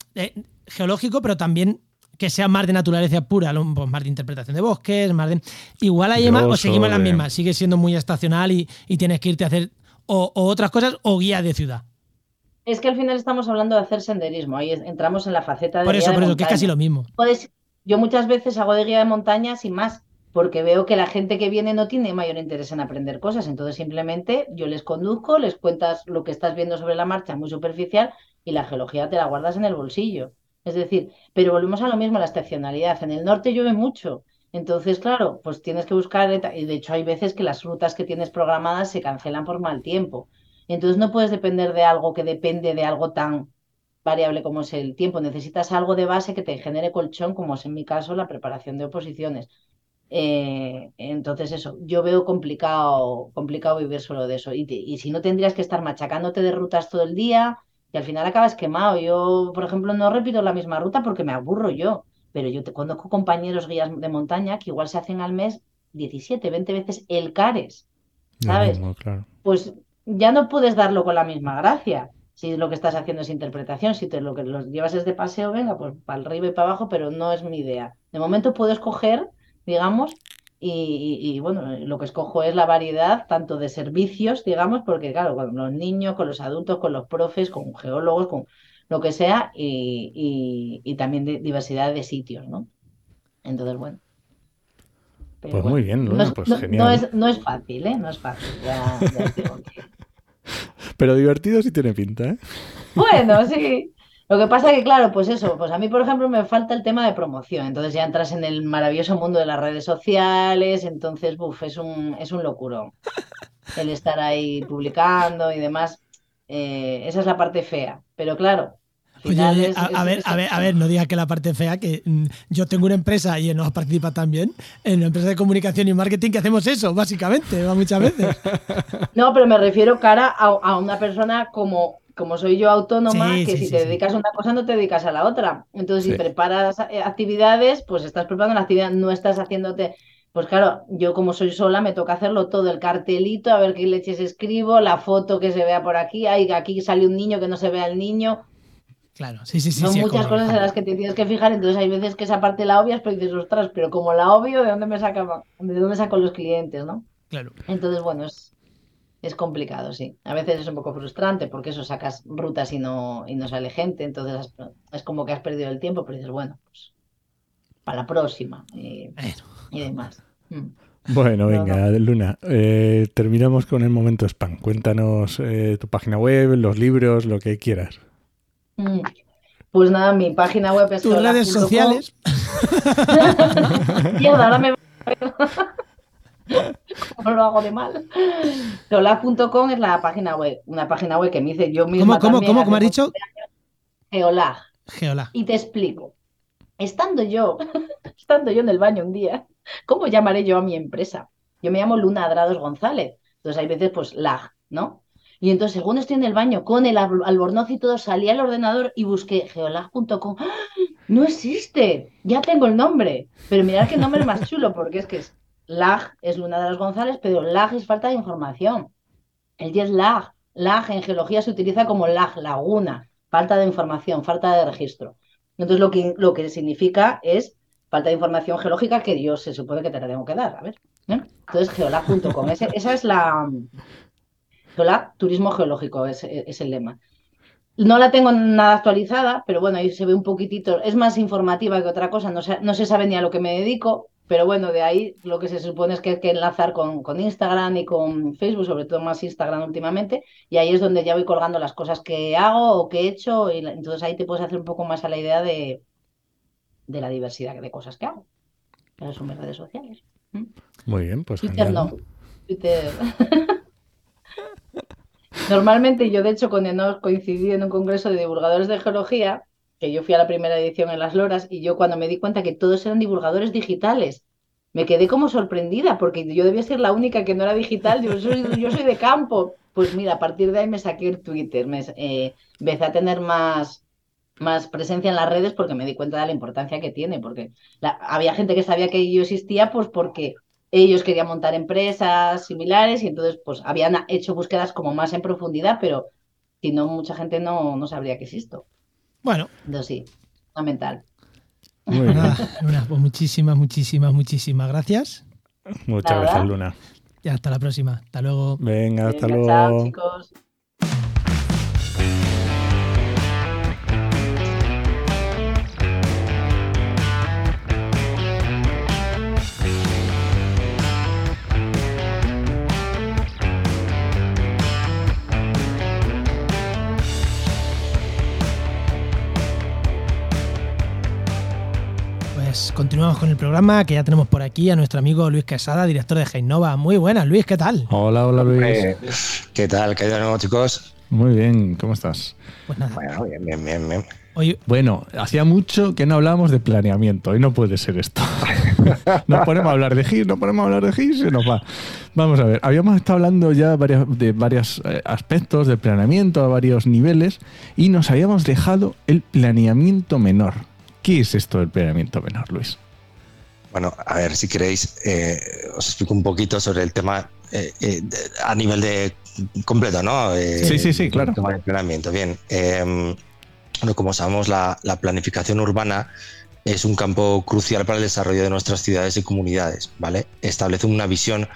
geológico, pero también que sea más de naturaleza pura, pues más de interpretación de bosques, más de. Igual hay más, o seguimos las mismas, sigue siendo muy estacional y, tienes que irte a hacer o, otras cosas o guía de ciudad. Es que al final estamos hablando de hacer senderismo, ahí entramos en la faceta de. Por eso, por eso, que es casi lo mismo. yo muchas veces hago de guía de montaña sin más, porque veo que la gente que viene no tiene mayor interés en aprender cosas, entonces simplemente yo les conduzco, les cuentas lo que estás viendo sobre la marcha muy superficial y la geología te la guardas en el bolsillo. Es decir, pero volvemos a lo mismo, la estacionalidad. En el norte llueve mucho. Entonces, claro, pues tienes que buscar, y de hecho hay veces que las rutas que tienes programadas se cancelan por mal tiempo. Entonces no puedes depender de algo que depende de algo tan variable como es el tiempo. Necesitas algo de base que te genere colchón, como es en mi caso la preparación de oposiciones. Eh, entonces eso, yo veo complicado, complicado vivir solo de eso. Y si no tendrías que estar machacándote de rutas todo el día, y al final acabas quemado. Yo, por ejemplo, no repito la misma ruta porque me aburro yo, pero yo te conozco compañeros guías de montaña que igual se hacen al mes 17, 20 veces el CARES, ¿sabes? Pues ya no puedes darlo con la misma gracia. Si lo que estás haciendo es interpretación, si te, lo que los llevas es de paseo, venga, pues para arriba y para abajo, pero no es mi idea. De momento puedo escoger, digamos, y, bueno, lo que escojo es la variedad tanto de servicios, digamos, porque claro, con los niños, con los adultos, con los profes, con geólogos, con lo que sea, y, también de diversidad de sitios, ¿no? Entonces, bueno. pues muy bien, no, es, pues genial. No es, fácil, ¿eh? No es fácil. Pero divertido sí tiene pinta, ¿eh? Bueno, sí. Lo que pasa que, claro, pues eso, pues a mí, por ejemplo, me falta el tema de promoción. Entonces ya entras en el maravilloso mundo de las redes sociales, entonces, buf, es un, es un locuro. El estar ahí publicando y demás. Eh, esa es la parte fea. Pero claro, Oye, a, ver, a ver, a ver, no diga que la parte fea, que mm, yo tengo una empresa y nos participa también, en una empresa de comunicación y marketing que hacemos eso, básicamente, muchas veces. No, pero me refiero cara a, a una persona como como soy yo autónoma, que si te dedicas a una cosa no te dedicas a la otra. Entonces, si preparas eh, actividades, pues estás preparando la actividad, no estás haciéndote. Pues claro, yo como soy sola me toca hacerlo todo, el cartelito, a ver qué leches escribo, la foto que se vea por aquí, hay aquí sale un niño que no se vea el niño. Claro, sí, sí, sí. Son muchas cosas en las que te tienes que fijar, entonces hay veces que esa parte la obvias, pero dices, ostras, pero como la obvio, ¿de dónde me saca, de dónde saco los clientes, no? Claro. Entonces, bueno, es, es complicado, sí. A veces es un poco frustrante porque eso sacas rutas y no, y no sale gente, entonces es como que has perdido el tiempo, pero dices, bueno, pues para la próxima y, demás. Mm. Bueno, venga, Luna, eh, terminamos con el momento spam. Cuéntanos eh, tu página web, los libros, lo que quieras. Mm. Pues nada, mi página web es... Tus redes sociales. Mierda, ahora me ¿Cómo lo hago de mal? Geolag.com es la página web, una página web que me hice yo misma. ¿Cómo, cómo, cómo, cómo has dicho? Geolag. Geolag. Y te explico. Estando yo, estando yo en el baño un día, ¿cómo llamaré yo a mi empresa? Yo me llamo Luna Adrados González. Entonces hay veces, pues, lag, ¿no? Y entonces, según estoy en el baño con el al- albornoz y todo, salí al ordenador y busqué geolag.com. ¡Ah! No existe, ya tengo el nombre. Pero mirad qué nombre más chulo, porque es que es lag, es Luna de los González, pero lag es falta de información. El 10 lag, lag en geología se utiliza como lag, laguna, falta de información, falta de registro. Entonces, lo que, lo que significa es falta de información geológica que yo se supone que te la tengo que dar. A ver. ¿eh? Entonces, geolag.com, esa es la. Geolag, turismo geológico, es, es el lema. No la tengo nada actualizada, pero bueno, ahí se ve un poquitito, es más informativa que otra cosa, no se, no se sabe ni a lo que me dedico, pero bueno, de ahí lo que se supone es que hay que enlazar con, con Instagram y con Facebook, sobre todo más Instagram últimamente, y ahí es donde ya voy colgando las cosas que hago o que he hecho, y entonces ahí te puedes hacer un poco más a la idea de, de la diversidad de cosas que hago. Esas son mis redes sociales. ¿Mm? Muy bien, pues Twitter genial. no. Twitter. Normalmente yo, de hecho, con Enos coincidí en un congreso de divulgadores de geología, que yo fui a la primera edición en Las Loras, y yo cuando me di cuenta que todos eran divulgadores digitales, me quedé como sorprendida, porque yo debía ser la única que no era digital, yo soy, yo soy de campo. Pues mira, a partir de ahí me saqué el Twitter, me, eh, empecé a tener más, más presencia en las redes porque me di cuenta de la importancia que tiene, porque había gente que sabía que yo existía, pues porque ellos querían montar empresas similares y entonces pues habían hecho búsquedas como más en profundidad, pero si no, mucha gente no, no sabría que existo. Bueno, Entonces sí, fundamental. Pues bien. nada, Luna, pues muchísimas, muchísimas, muchísimas gracias. Muchas Nada. gracias, Luna. Y hasta la próxima. Hasta luego. Venga, hasta Venga, luego. chao, chicos. Continuamos con el programa que ya tenemos por aquí a nuestro amigo Luis Quesada, director de Geinova. Muy buenas, Luis, ¿qué tal? Hola, hola Luis. Eh, ¿Qué tal? ¿Qué nuevo, chicos? Muy bien, ¿cómo estás? Pues nada, Bueno, bien, bien, bien, bien. hoy Bueno, hacía mucho que no hablábamos de planeamiento. Hoy no puede ser esto. nos ponemos a hablar de GIS, nos ponemos a hablar de GIS, se nos va. Vamos a ver, habíamos estado hablando ya varias- de varios eh, aspectos del planeamiento a varios niveles y nos habíamos dejado el planeamiento menor. ¿Qué es esto del planeamiento menor, Luis? Bueno, a ver, si queréis, eh, os explico un poquito sobre el tema eh, eh, a nivel de completo, ¿no? Sí, sí, sí, claro. El tema del planeamiento. Bien. eh, bueno, como sabemos, la, la planificación urbana es un campo crucial para el desarrollo de nuestras ciudades y comunidades, ¿vale? Establece una visión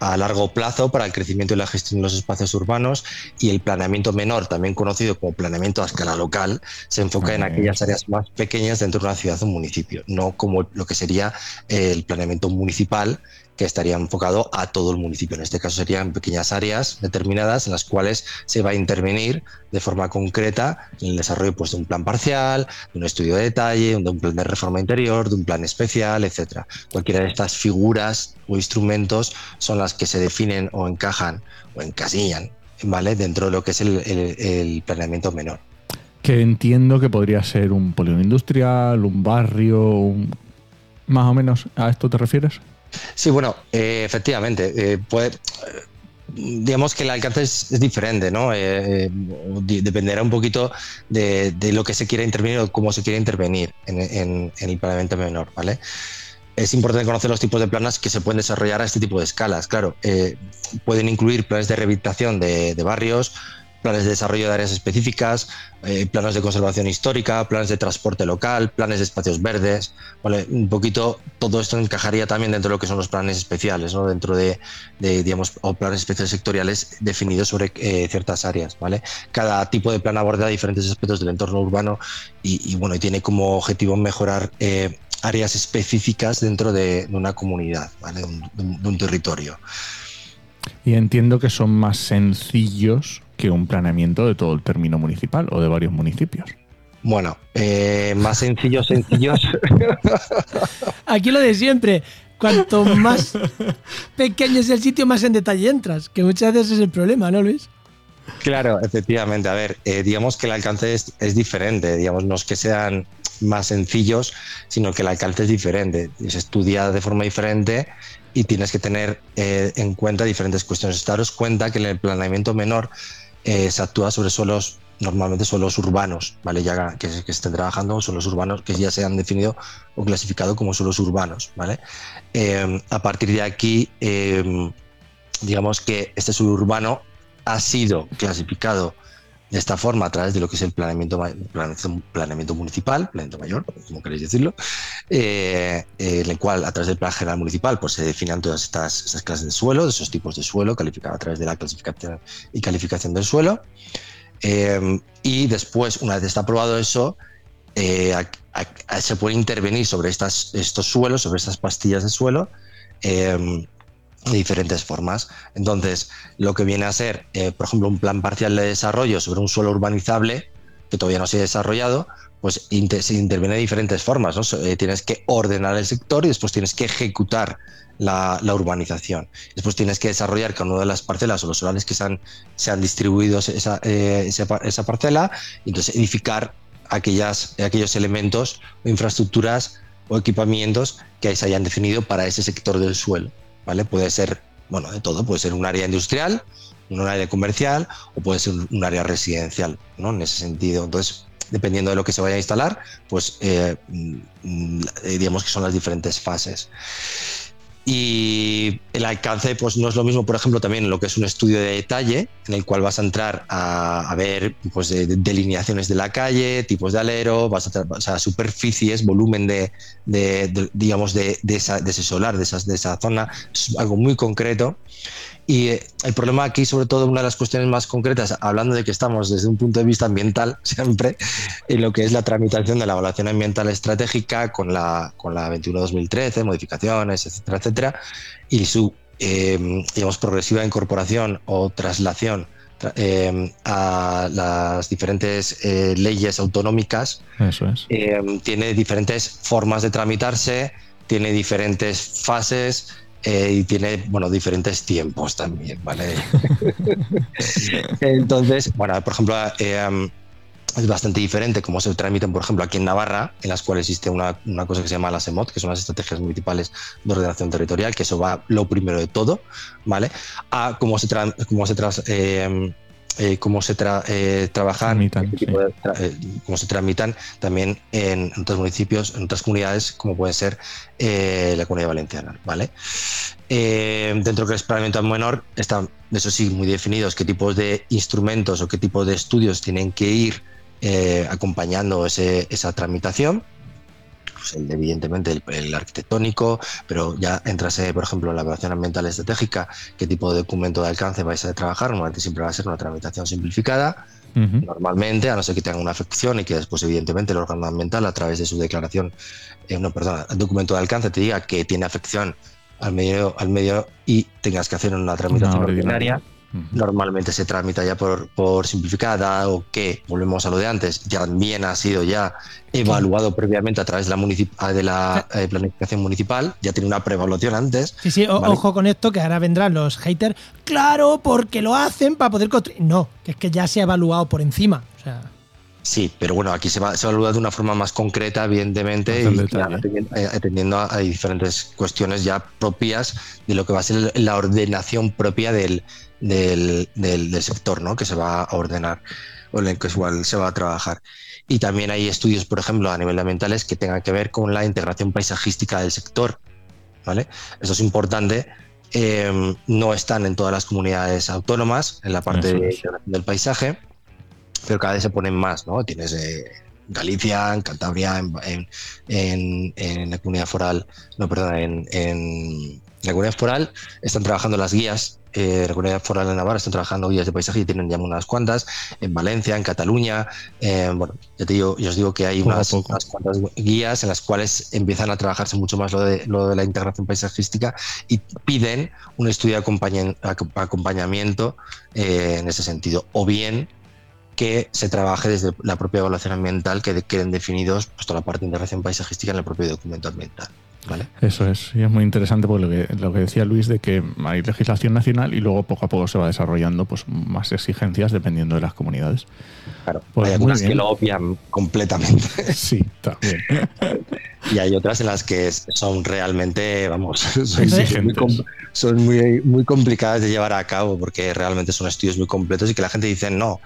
a largo plazo para el crecimiento y la gestión de los espacios urbanos y el planeamiento menor, también conocido como planeamiento a escala local, se enfoca en aquellas áreas más pequeñas dentro de una ciudad o un municipio, no como lo que sería el planeamiento municipal que estaría enfocado a todo el municipio. En este caso serían pequeñas áreas determinadas en las cuales se va a intervenir de forma concreta en el desarrollo pues, de un plan parcial, de un estudio de detalle, de un plan de reforma interior, de un plan especial, etcétera. Cualquiera de estas figuras o instrumentos son las que se definen o encajan o encasillan ¿vale? dentro de lo que es el, planeamiento menor. Que entiendo que podría ser un polígono industrial, un barrio, un- más o menos. ¿A esto te refieres? Sí, bueno, eh, efectivamente, eh, puede, digamos que el alcance es, es diferente, ¿no? Eh, eh, dependerá un poquito de, de lo que se quiera intervenir o cómo se quiera intervenir en, en- en el planeamiento menor, ¿vale? Es importante conocer los tipos de planas que se pueden desarrollar a este tipo de escalas. Claro, eh, pueden incluir planes de rehabilitación de, de barrios, planes de desarrollo de áreas específicas, eh, planes de conservación histórica, planes de transporte local, planes de espacios verdes. Vale, un poquito todo esto encajaría también dentro de lo que son los planes especiales, ¿no? dentro de, digamos, o planes especiales sectoriales definidos sobre eh, ciertas áreas. ¿vale? Cada tipo de plan aborda diferentes aspectos del entorno urbano y, bueno, y tiene como objetivo mejorar eh, áreas específicas dentro de, una comunidad, ¿vale? de un territorio. Y entiendo que son más sencillos que un planeamiento de todo el término municipal o de varios municipios. Bueno, eh, más sencillos, sencillos. Aquí lo de siempre. Cuanto más pequeño es el sitio, más en detalle entras. Que muchas veces es el problema, ¿no, Luis? Claro, efectivamente. A ver, eh, digamos que el alcance es, es, diferente. Digamos, no es que sean más sencillos, sino que el alcance es diferente. Se estudia de forma diferente y tienes que tener eh, en cuenta diferentes cuestiones. Daros cuenta que en el planeamiento menor eh, se actúa sobre suelos normalmente suelos urbanos, ¿vale? Ya que, estén trabajando suelos urbanos que ya se han definido o clasificado como suelos urbanos, ¿vale? Eh, a partir de aquí, eh, digamos que este suelo urbano ha sido clasificado de esta forma a través de lo que es el planeamiento, planeamiento, municipal, planeamiento mayor, como queréis decirlo, eh, en el cual a través del plan general municipal pues, se definan todas estas, estas clases de suelo, de esos tipos de suelo, calificado a través de la clasificación y calificación del suelo. Eh, y después, una vez está aprobado eso, eh, se puede intervenir sobre estas, estos suelos, sobre estas pastillas de suelo, eh, de diferentes formas. Entonces, lo que viene a ser, eh, por ejemplo, un plan parcial de desarrollo sobre un suelo urbanizable que todavía no se ha desarrollado, pues se interviene de diferentes formas. ¿no? Eh, tienes que ordenar el sector y después tienes que ejecutar la, urbanización. Después tienes que desarrollar cada una de las parcelas o los solares que se han, distribuido esa, eh, esa, parcela y entonces edificar aquellas, aquellos elementos o infraestructuras o equipamientos que se hayan definido para ese sector del suelo. ¿Vale? Puede ser, bueno, de todo, puede ser un área industrial, un área comercial o puede ser un área residencial, ¿no? En ese sentido. Entonces, dependiendo de lo que se vaya a instalar, pues eh, digamos que son las diferentes fases. Y el alcance, pues no es lo mismo, por ejemplo, también lo que es un estudio de detalle, en el cual vas a entrar a, ver pues, de, de delineaciones de la calle, tipos de alero, vas a superficies, volumen de, de, de digamos, de, esa, ese solar, de, de esa zona, es algo muy concreto. Y el problema aquí, sobre todo, una de las cuestiones más concretas, hablando de que estamos desde un punto de vista ambiental, siempre, en lo que es la tramitación de la evaluación ambiental estratégica con la, con la 21-2013, modificaciones, etcétera, etcétera, y su, eh, digamos, progresiva incorporación o traslación eh, a las diferentes eh, leyes autonómicas. Eso es. tiene diferentes formas de tramitarse, tiene diferentes fases, eh, y tiene, bueno, diferentes tiempos también, ¿vale? Entonces, bueno, por ejemplo, eh, es bastante diferente cómo se tramitan, por ejemplo, aquí en Navarra, en las cuales existe una, una cosa que se llama la SEMOT, que son las estrategias municipales de ordenación territorial, que eso va lo primero de todo, ¿vale? A cómo se, tra cómo se tras, eh, eh, cómo se tra eh, trabajan, tramitan, sí. tra eh, cómo se tramitan también en, otros municipios, en otras comunidades, como puede ser la comunidad valenciana, ¿vale? dentro del planeamiento menor están, eso sí, muy definidos qué tipos de instrumentos o qué tipos de estudios tienen que ir acompañando ese, esa tramitación pues el, evidentemente el, el, arquitectónico, pero ya entrase, por ejemplo, en la evaluación ambiental estratégica, qué tipo de documento de alcance vais a trabajar, normalmente siempre va a ser una tramitación simplificada, uh -huh. normalmente, a no ser que tenga una afección y que después, evidentemente, el órgano ambiental, a través de su declaración, eh, no, perdón, el documento de alcance te diga que tiene afección al medio, al medio y tengas que hacer una tramitación no, ordinaria. Normalmente se tramita ya por, por, simplificada o que, volvemos a lo de antes, ya también ha sido ya evaluado previamente a través de la, de la eh, planificación municipal, ya tiene una preevaluación antes. Sí, sí, ¿vale? ojo con esto, que ahora vendrán los haters, claro, porque lo hacen para poder construir. No, que es que ya se ha evaluado por encima. O sea. Sí, pero bueno, aquí se va, se evalúa de una forma más concreta, evidentemente, y claro, atendiendo, eh, atendiendo a, a, diferentes cuestiones ya propias de lo que va a ser la ordenación propia del, del, del, del, sector ¿no? que se va a ordenar o en el que igual se va a trabajar. Y también hay estudios, por ejemplo, a nivel ambientales que tengan que ver con la integración paisajística del sector. ¿vale? Eso es importante. Eh, no están en todas las comunidades autónomas en la parte de del paisaje, pero cada vez se ponen más. ¿no? Tienes eh, Galicia, en Cantabria, en, en, en, en, la comunidad foral, no, perdón, en, en la comunidad foral están trabajando las guías eh, la comunidad foral de Navarra están trabajando guías de paisaje y tienen ya unas cuantas, en Valencia, en Cataluña, eh, bueno, ya te digo, yo os digo que hay unas, cuantas guías en las cuales empiezan a trabajarse mucho más lo de, lo de la integración paisajística y piden un estudio de acompañamiento eh, en ese sentido, o bien que se trabaje desde la propia evaluación ambiental, que queden definidos pues, toda la parte de intervención paisajística en el propio documento ambiental. ¿Vale? Eso es, y es muy interesante porque lo que, lo que decía Luis de que hay legislación nacional y luego poco a poco se va desarrollando pues más exigencias dependiendo de las comunidades. Claro, Pues hay algunas que lo obvian completamente Sí, también. y hay otras en las que son realmente, vamos, son, muy, son muy, muy complicadas de llevar a cabo porque realmente son estudios muy completos y que la gente dice no,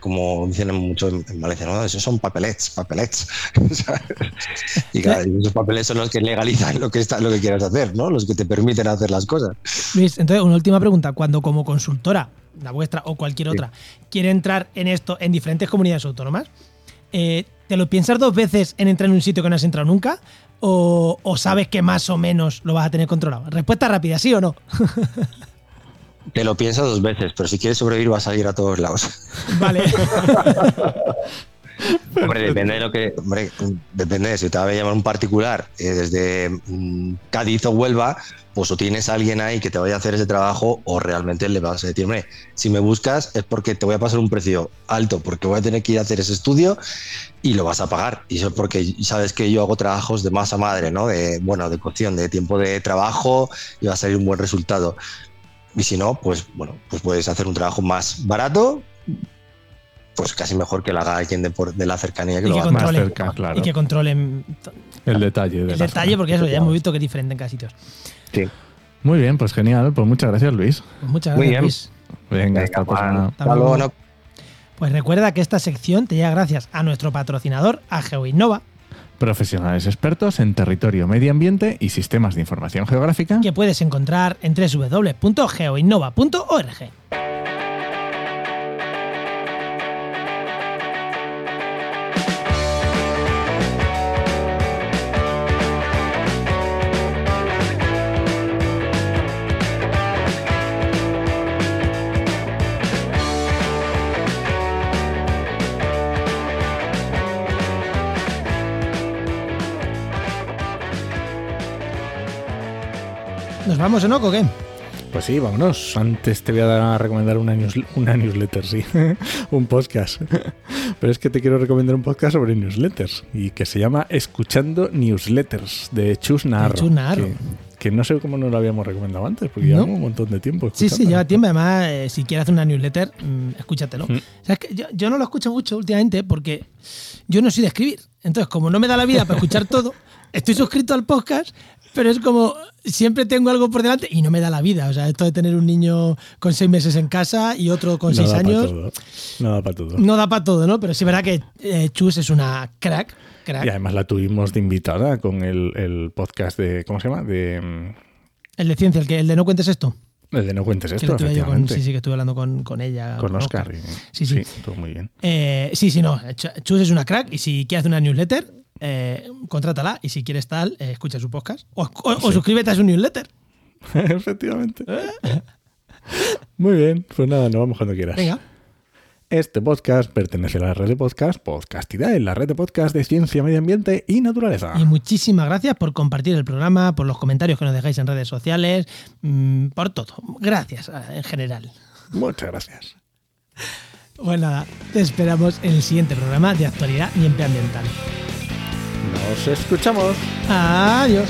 como dicen mucho en, en Valencia, no, esos son papelets, papelets. y claro, esos papeles son los que legalizan lo que, está, lo que quieras hacer, ¿no? Los que te permiten hacer las cosas. Luis, entonces, una última pregunta. Cuando como consultora, la vuestra o cualquier otra, quiere entrar en esto en diferentes comunidades autónomas, eh, ¿te lo piensas dos veces en entrar en un sitio que no has entrado nunca? O, o sabes que más o menos lo vas a tener controlado? Respuesta rápida, ¿sí o no? Te lo piensas dos veces, pero si quieres sobrevivir vas a ir a todos lados. Vale. Hombre, depende de lo que. Hombre, depende de si te va a llamar un particular eh, desde mm, Cádiz o Huelva, pues o tienes a alguien ahí que te vaya a hacer ese trabajo, o realmente le vas a decir, hombre, si me buscas es porque te voy a pasar un precio alto, porque voy a tener que ir a hacer ese estudio y lo vas a pagar. Y eso es porque sabes que yo hago trabajos de masa madre, ¿no? De, bueno, de cocción, de tiempo de trabajo y va a salir un buen resultado. Y si no, pues bueno, pues puedes hacer un trabajo más barato, pues casi mejor que lo haga alguien de, por- de la cercanía que Y lo que haga. Más cerca, claro. y que controlen El detalle. de el la detalle, zona. porque eso ya hemos visto que es diferente en cada sitio. Sí. Muy bien, pues genial. Pues muchas gracias, Luis. Pues muchas Muy gracias, bien. Luis. Venga, hasta la. Hasta luego, luego. no- Pues recuerda que esta sección te llega gracias a nuestro patrocinador, a GeoInnova, Profesionales expertos en territorio, medio ambiente y sistemas de información geográfica. que puedes encontrar en www.geoinnova.org. vamos, Enoco, o qué? Pues sí, vámonos. Antes te voy a dar a recomendar una, news- una newsletter, sí. un podcast. Pero es que te quiero recomendar un podcast sobre newsletters y que se llama Escuchando Newsletters de Chus Narro. Chus Narro. Que, que no sé cómo no lo habíamos recomendado antes, porque No. llevamos un montón de tiempo. Sí, sí, lleva tiempo. Además, eh, si quieres hacer una newsletter, mm, escúchatelo. Mm. O sea, es que yo, yo no lo escucho mucho últimamente porque yo no soy de escribir. Entonces, como no me da la vida para escuchar todo, estoy suscrito al podcast, pero es como siempre tengo algo por delante y no me da la vida. O sea, esto de tener un niño con seis meses en casa y otro con No seis años, todo. No da para todo. no da para todo, ¿no? Pero sí verdad que eh, Chus es una crack. crack. Y además la tuvimos de invitada con el, el podcast de. ¿Cómo se llama? De. mm, El de ciencia, el, que, el de no cuentes esto. El de No Cuentes Que Esto, tuve yo con, sí, sí, que estuve hablando con, con ella. Con Oscar. Oscar. Sí, sí. todo muy bien. Eh, sí, sí, no. Ch- Chus es una crack y si quieres hacer una newsletter, eh, contrátala y si quieres tal, eh, escucha su podcast. O, o- o Sí. suscríbete a su newsletter. Efectivamente. Muy bien, pues nada, nos vamos cuando quieras. Venga. Este podcast pertenece a la red de podcast Podcastidad, la red de podcast de ciencia, medio ambiente y naturaleza. Y muchísimas gracias por compartir el programa, por los comentarios que nos dejáis en redes sociales, mm, por todo. Gracias eh, en general. Muchas gracias. Pues nada, te esperamos en el siguiente programa de actualidad y empleo ambiental. Nos escuchamos. Adiós.